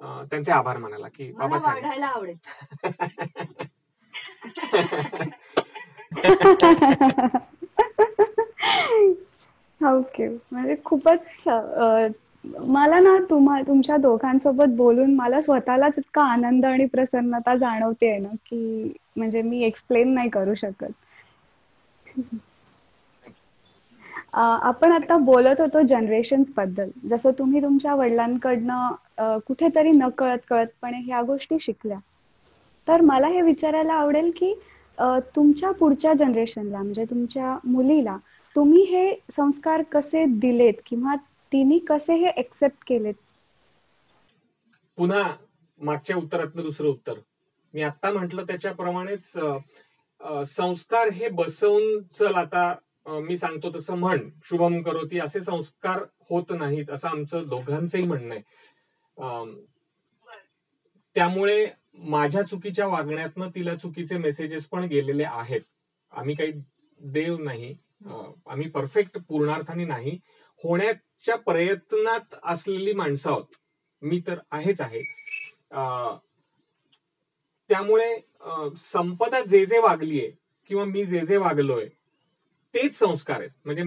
त्यांचे आभार मानायला की बाबा वाढायला आवडेल. ओके. म्हणजे खूपच मला ना तुम्हा तुमच्या दोघांसोबत बोलून मला स्वतःलाच इतका आनंद आणि प्रसन्नता जाणवते ना की म्हणजे मी एक्सप्लेन नाही करू शकत. आपण आता बोलत होतो जनरेशनबद्दल. जसं तुम्ही तुमच्या वडिलांकडनं कुठेतरी न कळत कळतपणे ह्या गोष्टी शिकल्या. तर मला हे विचारायला आवडेल की तुमच्या पुढच्या जनरेशनला म्हणजे तुमच्या मुलीला तुम्ही हे संस्कार कसे दिलेत? किंवा तिने कसे हे एक्सेप्ट केलेत? पुन्हा मागच्या उत्तरातलं दुसरं उत्तर. मी आता म्हंटल त्याच्याप्रमाणेच संस्कार हे बसवून चल आता मी सांगतो तसं म्हण शुभम करोती असे संस्कार होत नाहीत असं आमचं दोघांचंही म्हणणं आहे. त्यामुळे माझ्या चुकीच्या वागण्यातनं तिला चुकीचे मेसेजेस पण गेलेले आहेत. आम्ही काही देव नाही. आम्ही परफेक्ट पूर्णार्थाने नाही. होण्याच्या प्रयत्नात असलेली माणसं आहोत. मी तर आहेच आहे. त्यामुळे संपदा जे जे वागलीये किंवा मी जे जे वागलोय तेच संस्कार आहेत. म्हणजे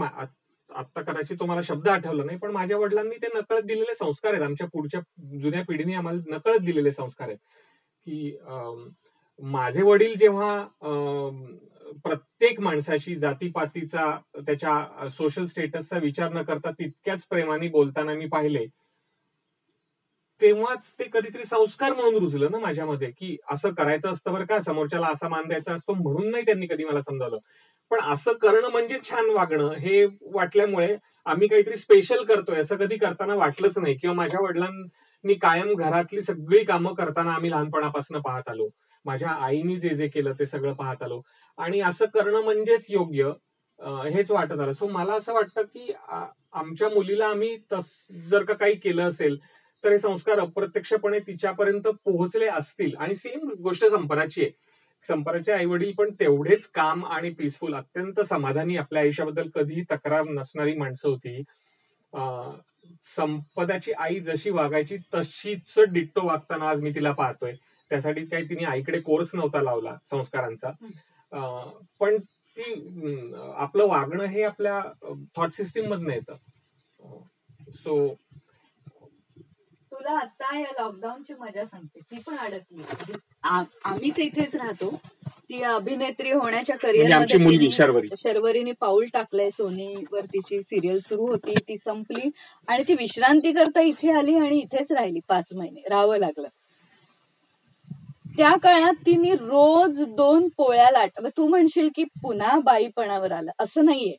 आता कदाचित तुम्हाला शब्द आठवला नाही पण माझ्या वडिलांनी ते नकळत दिलेले संस्कार आहेत. आमच्या पुढच्या जुन्या पिढीने आम्हाला नकळत दिलेले संस्कार आहेत. की माझे वडील जेव्हा प्रत्येक माणसाशी जातीपातीचा त्याच्या सोशल स्टेटसचा विचार न करता तितक्याच प्रेमाने बोलताना मी पाहिले तेव्हाच ते कधीतरी संस्कार म्हणून रुजलं ना माझ्यामध्ये की असं करायचं असतं बरं का समोरच्याला असा मान द्यायचा असतो म्हणून नाही त्यांनी कधी मला समजावलं. पण असं करणं म्हणजे छान वागणं हे वाटल्यामुळे आम्ही काहीतरी स्पेशल करतोय. असं कधी करताना वाटलंच नाही. किंवा माझ्या वडिलांनी कायम घरातली सगळी कामं करताना आम्ही लहानपणापासून पाहत आलो. माझ्या आईनी जे जे केलं ते सगळं पाहत आलो. आणि असं करणं म्हणजेच योग्य हेच वाटत आलं. सो मला असं वाटतं की आमच्या मुलीला आम्ही तस जर का काही केलं असेल तर हे संस्कार अप्रत्यक्षपणे तिच्यापर्यंत पोहोचले असतील. आणि सेम गोष्ट संपराची आहे. संपराचे आई वडील पण तेवढेच काम आणि पीसफुल अत्यंत समाधानी आपल्या आयुष्याबद्दल कधीही तक्रार नसणारी माणसं होती. संपदाची आई जशी वागायची तशीच डिट्टो वागताना आज मी तिला पाहतोय. त्यासाठी काही तिने आईकडे कोर्स नव्हता लावला संस्कारांचा. पण ती आपलं वागणं हे आपल्या थॉट सिस्टीम मधनं येतं. सो तुला आता या लॉकडाऊनची मजा सांगते. ती पण अडकली. आम्ही तर इथेच राहतो. ती अभिनेत्री होण्याच्या करिअर म्हणजे मुलगी शर्वरी शर्वरीने पाऊल टाकलंय. सोनीवर तिची सिरियल सुरू होती ती संपली. आणि ती विश्रांती करता इथे आली आणि इथेच राहिली पाच महिने. राहावं लागलं. त्या काळात तिने रोज दोन पोळ्या लाट तू म्हणशील की पुन्हा बाईपणावर आलं. असं नाहीये.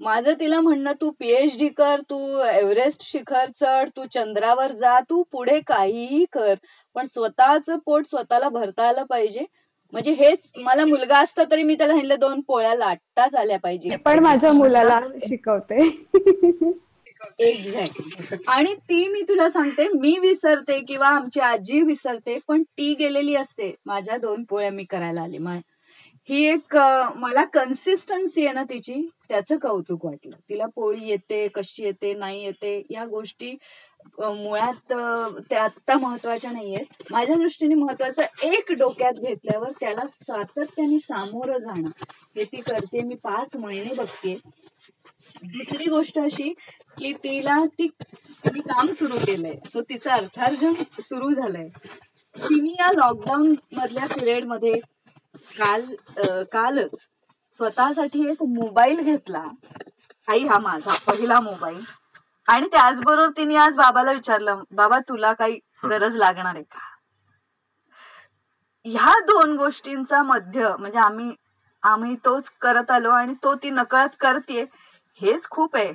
माझं तिला म्हणणं तू पीएचडी कर तू एव्हरेस्ट शिखर चढ तू चंद्रावर जा तू पुढे काहीही कर पण स्वतःच पोट स्वतःला भरता आलं पाहिजे. म्हणजे हेच मला मुलगा असता तरी मी त्याला म्हणलं दोन पोळ्या लाटताच आल्या पाहिजे. पण माझ्या मुलाला शिकवते. एक्झॅक्ट आणि ती मी तुला सांगते मी विसरते किंवा आमची आजी विसरते पण ती गेलेली असते. माझ्या दोन पोळ्या मी करायला आली. ही एक मला कन्सिस्टन्सी आहे ना तिची. त्याचं कौतुक वाटलं. तिला पोळी येते कशी येते नाही येते या गोष्टी मुळात त्या आत्ता महत्त्वाच्या नाहीयेत. माझ्या दृष्टीने महत्वाचं एक डोक्यात घेतल्यावर त्याला सातत्याने सामोरं जाणं. हे ती करते मी पाच महिने बघते. दुसरी गोष्ट अशी की तिला ती तिने काम सुरू केलंय. सो तिचं अर्थार्जन सुरू झालंय. तिने या लॉकडाऊन मधल्या पिरियडमध्ये काल कालच स्वतःसाठी एक मोबाईल घेतला. आई हा माझा पहिला मोबाईल. आणि त्याचबरोबर तिने आज बाबाला विचारलं बाबा तुला काही गरज लागणार आहे का? ह्या दोन गोष्टींचा मध्य म्हणजे आम्ही आम्ही तोच करत आलो आणि तो ती नकळत करते हेच खूप आहे.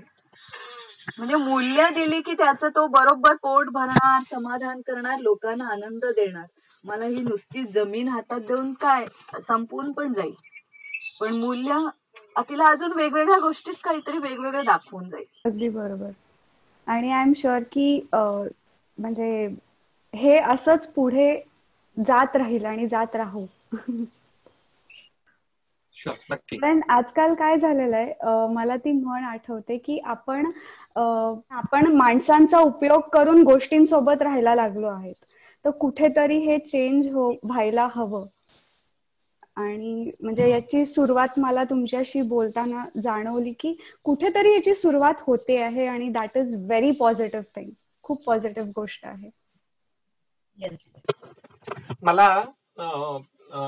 म्हणजे मूल्य दिली की त्याचं तो बरोबर पोट भरणार समाधान करणार लोकांना आनंद देणार. मला ही नुसती जमीन हातात देऊन काय संपून पण जाईल. पण मूल्य तिला अजून वेगवेगळ्या गोष्टीत काहीतरी वेगवेगळं दाखवून जाईल. अगदी बरोबर. आणि आय एम शुअर की म्हणजे हे असंच पुढे जात राहील आणि जात राहू. कारण आजकाल काय झालेलं आहे मला ती म्हण आठवते की आपण आपण माणसांचा उपयोग करून गोष्टींसोबत राहायला लागलो आहेत. तर कुठेतरी हे चेंज हो व्हायला हवं. आणि म्हणजे याची सुरुवात मला तुमच्याशी बोलताना जाणवली की कुठेतरी याची सुरुवात होते आहे आणि that is very positive thing खूप पॉझिटिव्ह गोष्ट आहे. मला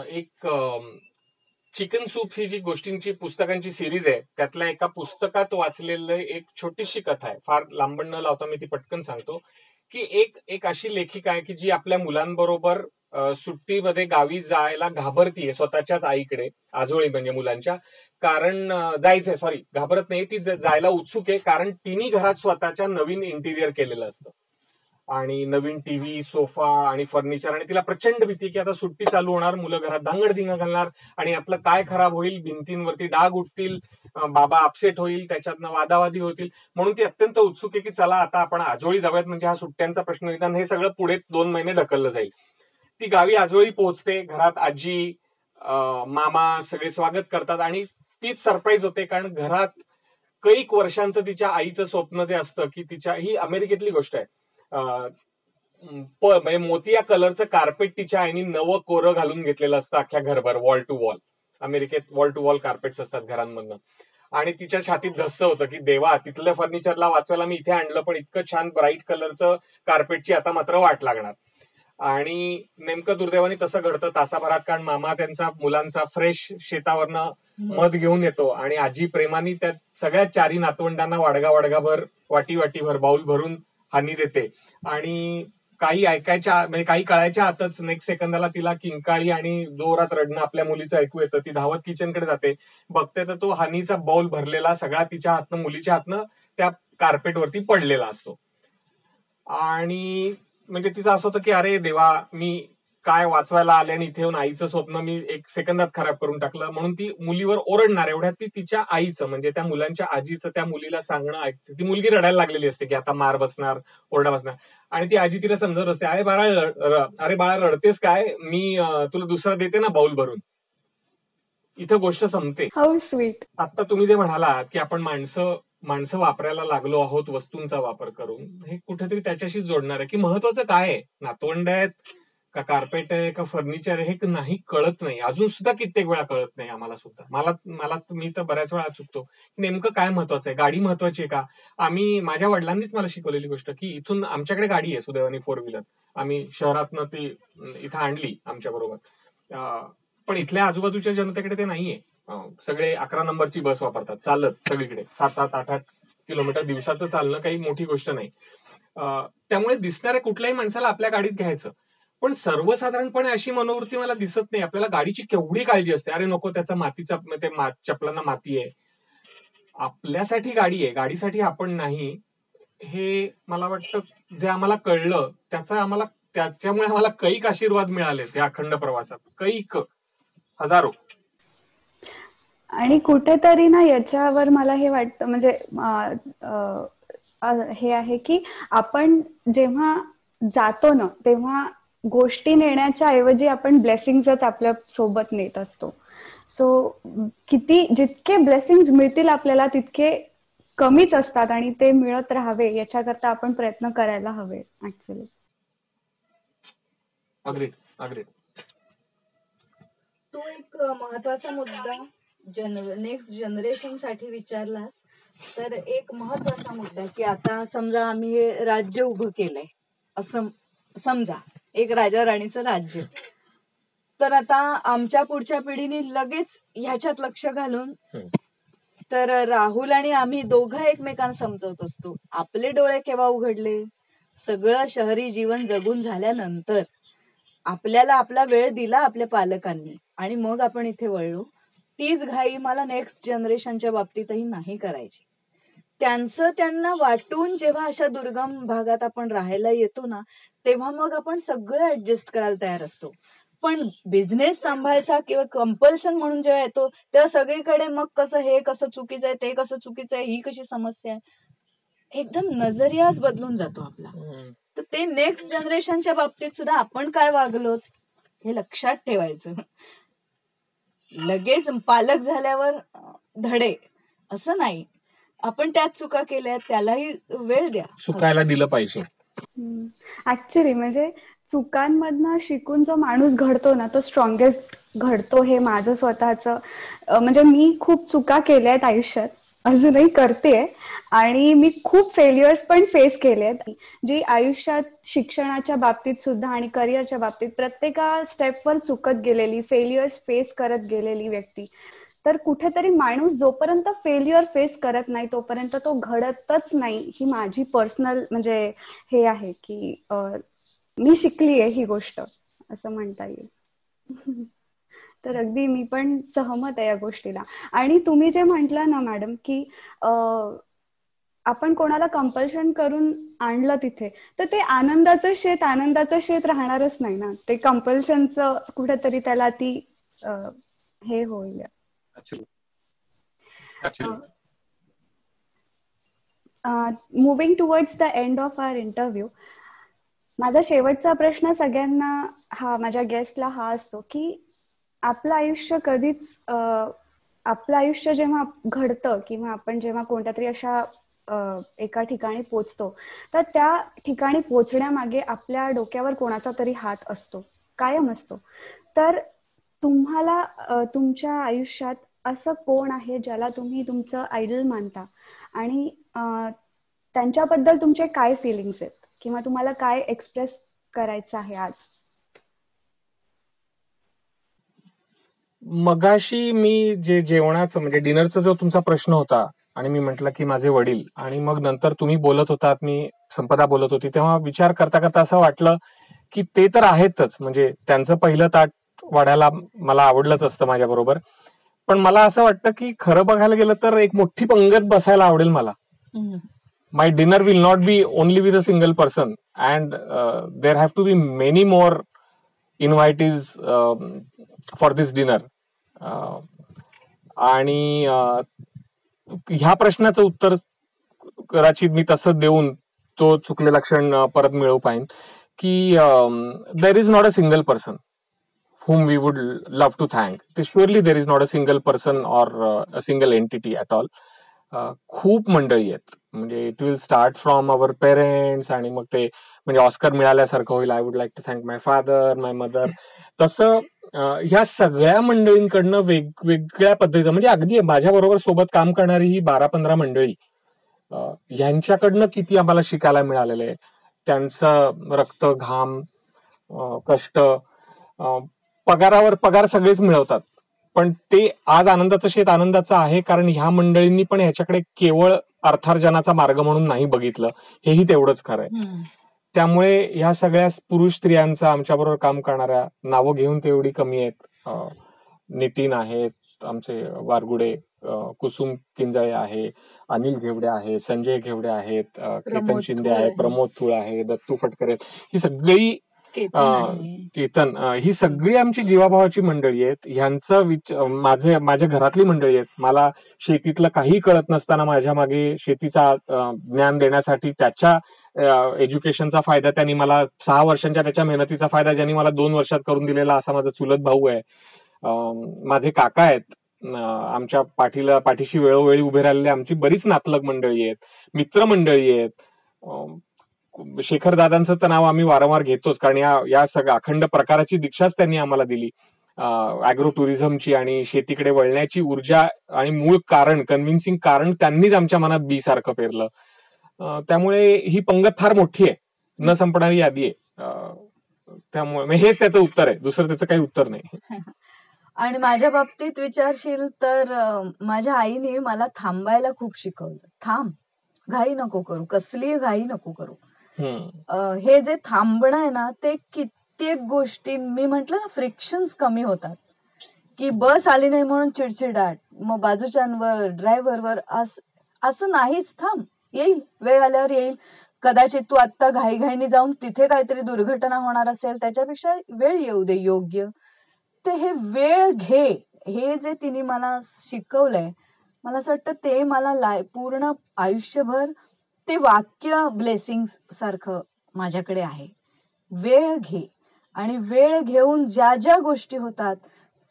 एक चिकन सूप ही जी गोष्टींची पुस्तकांची सिरीज आहे त्यातल्या एका पुस्तकात वाचलेलं एक छोटीशी कथा आहे. फार लांबण न लावता मी ती पटकन सांगतो. की एक एक अशी लेखिका आहे की जी आपल्या मुलांबरोबर सुट्टीमध्ये गावी जायला घाबरतीये स्वतःच्याच आईकडे आजोळी म्हणजे मुलांच्या. कारण जायचंय सॉरी घाबरत नाही ती जायला उत्सुक आहे कारण तिन्ही घरात स्वतःच्या नवीन इंटिरियर केलेलं असतं. आणि नवीन टीव्ही सोफा आणि फर्निचर आणि तिला प्रचंड भीती की आता सुट्टी चालू होणार मुलं घरात धांगडधिंग घालणार आणि यातलं काय खराब होईल भिंतींवरती डाग उठतील बाबा अपसेट होईल त्याच्यातनं वादावादी होतील. म्हणून ती अत्यंत उत्सुक आहे की चला आता आपण आजोळी जाऊयात म्हणजे हा सुट्ट्यांचा प्रश्न निदान हे सगळं पुढे दोन महिने ढकललं जाईल. ती गावी आजोळी पोहोचते. घरात आजी मामा सगळे स्वागत करतात आणि तीच सरप्राईज होते. कारण घरात कैक वर्षांचं तिच्या आईचं स्वप्न जे असतं की तिच्या ही अमेरिकेतली गोष्ट आहे. अं, प- म्हणजे मोतिया कलरचं कार्पेट तिच्या आईने नवं कोरं घालून घेतलेलं असतं अख्ख्या घरभर वॉल टू वॉल. अमेरिकेत वॉल टू वॉल कार्पेट्स असतात घरांमधनं. आणि तिच्या छातीत धस्स होतं की देवा तिथल्या फर्निचरला वाचवायला मी इथे आणलं पण इतकं छान ब्राईट कलरचं कार्पेटची आता मात्र वाट लागणार. आणि नेमकं दुर्दैवाने तसं घडतं. तासाभरात कारण मामा त्यांचा मुलांचा फ्रेश शेतावरनं मध घेऊन येतो आणि आजी प्रेमाने त्या सगळ्या चारी नातवंडांना वाडगा वाडगाभर वाटी वाटीभर बाऊल भरून हानी देते. आणि काही ऐकायच्या म्हणजे काही कळायच्या आतच नेक्स्ट सेकंदाला तिला किंकाळी आणि जोरात रडणं आपल्या मुलीचं ऐकू येतं. ती धावत किचनकडे जाते. बघते तर तो हानीचा बाऊल भरलेला सगळा तिच्या हातनं मुलीच्या हातनं त्या कार्पेटवरती पडलेला असतो. आणि म्हणजे तिचं असं होतं की अरे देवा मी काय वाचवायला आले आणि इथे येऊन आईचं स्वप्न मी एक सेकंदात खराब करून टाकलं. म्हणून ती मुलीवर ओरडणार एवढ्यात ती तिच्या आईचं म्हणजे त्या मुलांच्या आजीचं त्या मुलीला सांगणं ऐकते. ती मुलगी रडायला लागलेली असते की आता मार बसणार ओरडा बसणार. आणि ती आजी तिला समजत असते अरे बाळा अरे बाळा रडतेस काय? मी तुला दुसरा देते ना बाऊल भरून. इथं गोष्ट संपते. आता तुम्ही जे म्हणालात की आपण माणसं माणसं वापरायला लागलो आहोत वस्तूंचा वापर करून हे कुठेतरी त्याच्याशी जोडणार आहे. की महत्वाचं काय आहे? नातवंड आहेत का कार्पेट आहे का फर्निचर आहे हे नाही कळत नाही. अजून सुद्धा कित्येक वेळा कळत नाही आम्हाला सुद्धा. मला मला मी तर बऱ्याच वेळा चुकतो. नेमकं काय महत्वाचं आहे? गाडी महत्वाची आहे का? आम्ही माझ्या वडिलांनीच मला शिकवलेली गोष्ट की इथून आमच्याकडे गाडी आहे सुदैवानी फोर व्हीलर आम्ही शहरातनं ती इथं आणली आमच्या बरोबर. पण इथल्या आजूबाजूच्या जनतेकडे ते नाहीये. सगळे अकरा नंबरची बस वापरतात चालत सगळीकडे. सात सात आठ आठ किलोमीटर दिवसाचं चालणं काही मोठी गोष्ट नाही. त्यामुळे दिसणाऱ्या कुठल्याही माणसाला आपल्या गाडीत घ्यायचं. पण सर्वसाधारणपणे अशी मनोवृत्ती मला दिसत नाही. आपल्याला गाडीची केवढी काळजी असते. अरे नको त्याचा मातीचा ते मा- चपलांना माती आहे. आपल्यासाठी गाडी आहे. गाडीसाठी आपण नाही. हे मला वाटतं जे आम्हाला कळलं त्याचा आम्हाला त्याच्यामुळे आम्हाला कैक आशीर्वाद मिळाले त्या अखंड प्रवासात. कैक. हजारो. आणि कुठेतरी ना याच्यावर मला हे वाटतं म्हणजे हे आहे की आपण जेव्हा जातो ना तेव्हा गोष्टी नेण्याच्या ऐवजी आपण ब्लेसिंगच आपल्यासोबत नेत असतो. सो किती जितके ब्लेसिंग मिळतील आपल्याला तितके कमीच असतात आणि ते मिळत राहावे याच्याकरता आपण प्रयत्न करायला हवे ऍक्च्युली तो एक महत्त्वाचा मुद्दा जन नेक्स्ट जनरेशनसाठी विचारलास तर एक महत्त्वाचा मुद्दा की आता समजा आम्ही हे राज्य उभं केलंय असं समजा एक राजा राणीचं राज्य. तर आता आमच्या पुढच्या पिढीने लगेच ह्याच्यात लक्ष घालून. तर राहुल आणि आम्ही दोघं एकमेकांना समजवत असतो. आपले डोळे केव्हा उघडले? सगळं शहरी जीवन जगून झाल्यानंतर आपल्याला आपला वेळ दिला आपल्या पालकांनी आणि मग आपण इथे वळलो. तीच घाई मला नेक्स्ट जनरेशनच्या बाबतीतही नाही करायची. त्यांचं त्यांना वाटून जेव्हा अशा दुर्गम भागात आपण राहायला येतो ना तेव्हा मग आपण सगळं ऍडजस्ट करायला तयार असतो. पण बिझनेस सांभाळायचा किंवा कंपल्शन म्हणून जेव्हा येतो तेव्हा सगळीकडे मग कसं हे कसं चुकीचं आहे ते कसं चुकीचं आहे ही कशी समस्या आहे? एकदम नजरियाच बदलून जातो आपला. तर ते नेक्स्ट जनरेशनच्या बाबतीत सुद्धा आपण काय वागलोत हे लक्षात ठेवायचं. लगेच पालक झाल्यावर धडे असं नाही. आपण त्यात चुका केल्या त्यालाही वेळ द्या. चुकायला दिलं पाहिजे. ऍक्च्युली म्हणजे चुकांमधनं शिकून जो माणूस घडतो ना तो स्ट्रॉंगेस्ट घडतो हे माझं स्वतःच. म्हणजे मी खूप चुका केल्या आहेत आयुष्यात. अजूनही करते. आणि मी खूप फेल्युअर्स पण फेस केले आहेत. जी आयुष्यात शिक्षणाच्या बाबतीत सुद्धा आणि करिअरच्या बाबतीत प्रत्येका स्टेपवर चुकत गेलेली फेल्युअर्स फेस करत गेलेली व्यक्ती. तर कुठेतरी माणूस जोपर्यंत फेल्युअर फेस करत नाही तोपर्यंत तो घडतच नाही ही माझी पर्सनल म्हणजे हे आहे की मी शिकली आहे ही गोष्ट असं म्हणता येईल. तर अगदी मी पण सहमत आहे या गोष्टीला. आणि तुम्ही जे म्हंटल ना मॅडम की आपण कोणाला कंपल्शन करून आणलं तिथे तर ते आनंदाचं शेत आनंदाचं शेत राहणारच नाही ना. ते कंपल्शनचं कुठेतरी त्याला ती हे होईल. Moving towards the end of our interview माझा शेवटचा प्रश्न सगळ्यांना हा माझ्या गेस्टला हा असतो की आपलं आयुष्य कधीच आपलं आयुष्य जेव्हा घडतं किंवा आपण जेव्हा कोणत्या तरी अशा एका ठिकाणी पोचतो तर त्या ठिकाणी पोचण्यामागे आपल्या डोक्यावर कोणाचा तरी हात असतो कायम असतो. तर तुम्हाला तुमच्या आयुष्यात असं कोण आहे ज्याला तुम्ही तुमचं आयडल मानता? आणि त्यांच्याबद्दल तुमचे काय फिलिंग्स आहेत? किंवा तुम्हाला काय एक्सप्रेस करायचं आहे आज? मगाशी मी जे जेवणाचं म्हणजे डिनरचा जो तुमचा प्रश्न होता आणि मी म्हंटल की माझे वडील आणि मग नंतर तुम्ही बोलत होतात मी संपदा बोलत होती तेव्हा विचार करता करता असं वाटलं की ते तर आहेतच. म्हणजे त्यांचं पहिलं ताट वाढायला मला आवडलंच असतं माझ्या बरोबर. पण मला असं वाटतं की खरं बघायला गेलं तर एक मोठी पंगत बसायला आवडेल मला. My dinner will not be only with a single person and there have to be many more invitees for this dinner आणि ह्या प्रश्नाचं उत्तर कदाचित मी तसं देऊन तो चुकलेला क्षण परत मिळवू पाहिन की there is not a single person whom we would love to thank. Surely there is not a single person or uh, a single entity at all. खूप मंडळी आहेत म्हणजे it will start from our parents आणि मग ते म्हणजे Oscar मिळाल्यासारखं होईल I would like to thank my father my mother तसं ह्या सगळ्या मंडळींकडनं वेगवेगळ्या पद्धतीचं म्हणजे अगदी माझ्या बरोबर सोबत काम करणारी ही बारा पंधरा मंडळी ह्यांच्याकडनं किती आम्हाला शिकायला मिळालेलं आहे त्यांचं रक्त घाम कष्ट पगारावर पगार सगळेच मिळवतात. पण ते आज आनंदाचं शेत आनंदाचं आहे कारण ह्या मंडळींनी पण ह्याच्याकडे केवळ अर्थार्जनाचा मार्ग म्हणून नाही बघितलं. हेही तेवढंच खरं आहे. त्यामुळे ह्या सगळ्या पुरुष स्त्रियांचा आमच्याबरोबर काम करणाऱ्या नावं घेऊन तेवढी कमी आहेत. नितीन आहेत आमचे वारगुडे कुसुम किंजळे आहे अनिल घेवडे आहे संजय घेवडे आहेत केतन शिंदे आहे. प्रमोद थुळ आहे दत्तू फटकर आहेत. ही सगळी केतन ही सगळी आमची जीवाभावाची मंडळी आहेत. ह्यांचं माझे माझ्या घरातली मंडळी आहेत. मला शेतीतलं काही कळत नसताना माझ्या मागे शेतीचा ज्ञान देण्यासाठी त्याच्या एज्युकेशनचा फायदा त्यांनी मला सहा वर्षांच्या त्याच्या मेहनतीचा फायदा ज्यांनी मला दोन वर्षात करून दिलेला असा माझा चुलत भाऊ आहे. माझे काका आहेत. आमच्या पाठीला पाठीशी वेळोवेळी उभे राहिलेले आमची बरीच नातलग मंडळी आहेत. मित्रमंडळी आहेत. शेखर दादांचं तर नाव आम्ही वारंवार घेतोच कारण या या सगळ्या अखंड प्रकाराची दीक्षाच त्यांनी आम्हाला दिली. अॅग्रो टुरिझमची आणि शेतीकडे वळण्याची ऊर्जा आणि मूळ कारण कन्व्हिन्सिंग कारण त्यांनीच आमच्या मनात बी सारखं पेरलं. त्यामुळे ही पंगत फार मोठी आहे. न संपणारी यादी आहे. त्यामुळे हेच त्याचं उत्तर आहे. दुसरं त्याचं काही उत्तर नाही. <laughs> आणि माझ्या बाबतीत विचारशील तर माझ्या आईने मला थांबायला खूप शिकवलं. थांब. घाई नको करू. कसली घाई नको करू. हे जे थांबणं आहे ना ते कित्येक गोष्टी मी म्हंटल ना फ्रिक्शन्स कमी होतात. की बस आली नाही म्हणून चिडचिडाट. मग बाजूच्यांवर ड्रायव्हरवर असं नाहीच. थांब. येईल? वेळ आल्यावर येईल. कदाचित तू आत्ता घाईघाईने जाऊन तिथे काहीतरी दुर्घटना होणार असेल त्याच्यापेक्षा वेळ येऊ दे योग्य. ते हे वेळ घे. हे जे तिने मला शिकवलंय मला असं वाटतं ते मला लाय पूर्ण आयुष्यभर ते वाक्य ब्लेसिंग सारखं माझ्याकडे आहे. वेळ घे. आणि वेळ घेऊन ज्या ज्या गोष्टी होतात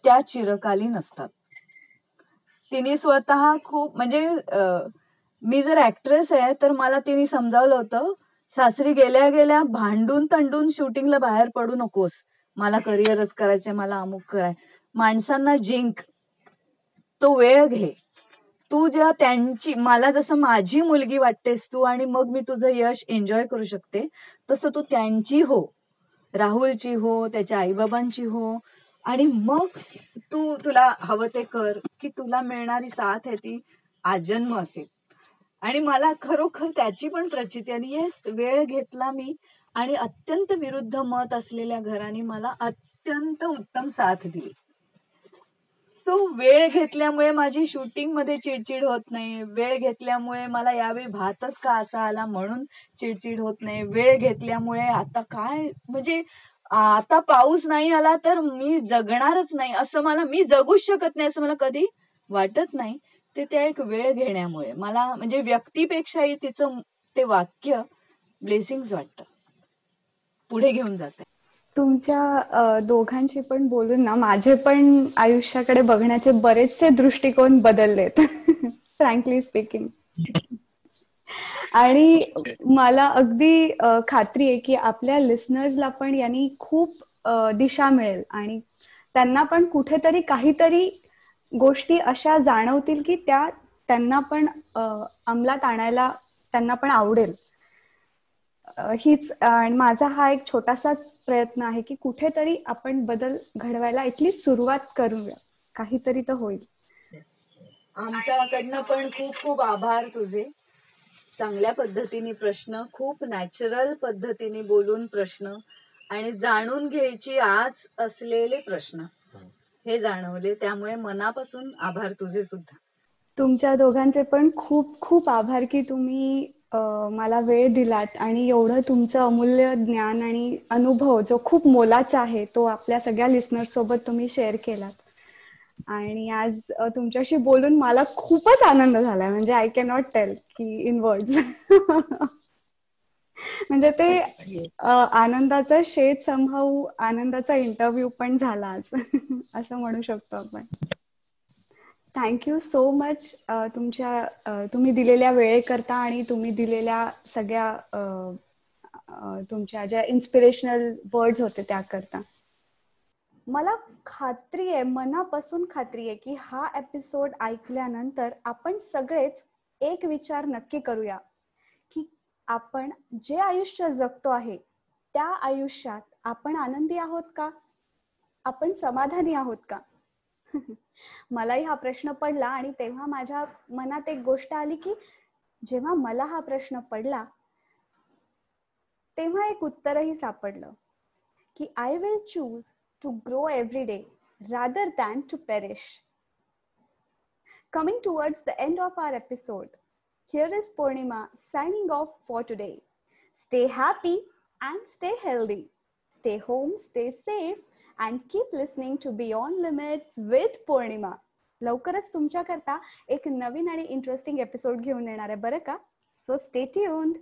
त्या चिरकालीन असतात तिने स्वतः खूप म्हणजे मी जर ऍक्ट्रेस आहे तर मला तिने समजावलं होतं सासरी गेल्या गेल्या भांडून तंडून शूटिंगला बाहेर पडू नकोस. मला करिअरच करायचंय मला अमुक कराय. माणसांना जिंक. तो वेळ घे. तू जेव्हा त्यांची मला जसं माझी मुलगी वाटतेस तू आणि मग मी तुझं यश एन्जॉय करू शकते तसं तू त्यांची हो. राहुलची हो त्याच्या आईबाबांची हो. आणि मग तू तुला हवं ते कर की तुला मिळणारी साथ आहे ती आजन्म असेल. आणि मला खरोखर त्याची पण प्रचिती आणि येस वेळ घेतला मी. आणि अत्यंत विरुद्ध मत असलेल्या घराने मला अत्यंत उत्तम साथ दिली. सो वेळ घेतल्यामुळे माझी शूटिंगमध्ये चिडचिड होत नाही. वेळ घेतल्यामुळे मला यावेळी भातच का असा आला म्हणून चिडचिड होत नाही. वेळ घेतल्यामुळे आता काय म्हणजे आता पाऊस नाही आला तर मी जगणारच नाही. असं मला मी जगूच शकत नाही असं मला कधी वाटत नाही. ते त्या एक वेळ घेण्यामुळे. मला म्हणजे व्यक्तीपेक्षाही तिचं ते वाक्य ब्लेसिंग वाटत. पुढे घेऊन जाते. तुमच्या दोघांशी पण बोलून ना माझे पण आयुष्याकडे बघण्याचे बरेचसे दृष्टिकोन बदललेत. <laughs> फ्रँकली स्पीकिंग <laughs> आणि मला अगदी खात्री आहे की आपल्या लिस्नर्सला पण यांनी खूप दिशा मिळेल. आणि त्यांना पण कुठेतरी काहीतरी गोष्टी अशा जाणवतील की त्या त्यांना पण अंमलात आणायला त्यांना पण आवडेल. हीच माझा हा एक छोटासाच प्रयत्न आहे की कुठेतरी आपण बदल घडवायला इथली सुरुवात करूया. काहीतरी तर होईल. आमच्याकडनं पण खूप खूप आभार तुझे. चांगल्या पद्धतीने प्रश्न खूप नॅचरल पद्धतीने बोलून प्रश्न आणि जाणून घ्यायची आज असलेले प्रश्न. हे जाणवले त्यामुळे मनापासून आभार तुझे सुद्धा. तुमच्या दोघांचे पण खूप खूप आभार की तुम्ही मला वेळ दिलात आणि एवढं तुमचं अमूल्य ज्ञान आणि अनुभव जो खूप मोलाचा आहे तो आपल्या सगळ्या लिस्नर्स सोबत तुम्ही शेअर केलात. आणि आज तुमच्याशी बोलून मला खूपच आनंद झालाय म्हणजे आय कॅनॉट टेल की इन वर्ड्स <laughs> म्हणजे ते आनंदाचा शेत संभाऊ आनंदाचा इंटरव्ह्यू पण झाला <laughs> असं म्हणू शकतो आपण. थँक्यू सो मच तुमच्या तुम्ही दिलेल्या वेळेकरता आणि तुम्ही दिलेल्या सगळ्या तुमच्या ज्या इन्स्पिरेशनल वर्ड्स होते त्याकरता. मला खात्री आहे मनापासून खात्री आहे की हा एपिसोड ऐकल्यानंतर आपण सगळेच एक विचार नक्की करूया. आपण जे आयुष्य जगतो आहे त्या आयुष्यात आपण आनंदी आहोत का? आपण समाधानी आहोत का? <laughs> मलाही हा प्रश्न पडला आणि तेव्हा माझ्या मनात एक गोष्ट आली की जेव्हा मला हा प्रश्न पडला तेव्हा एक उत्तरही सापडलं की I will choose to grow every day rather than to perish coming towards the end of our episode Here is Purnima signing off for today. Stay happy and stay healthy. Stay home, stay safe, and keep listening to Beyond Limits with Purnima. लवकरच तुमच्याकरता एक नवीन आणि interesting episode घेऊन येणार आहे बरं का so stay tuned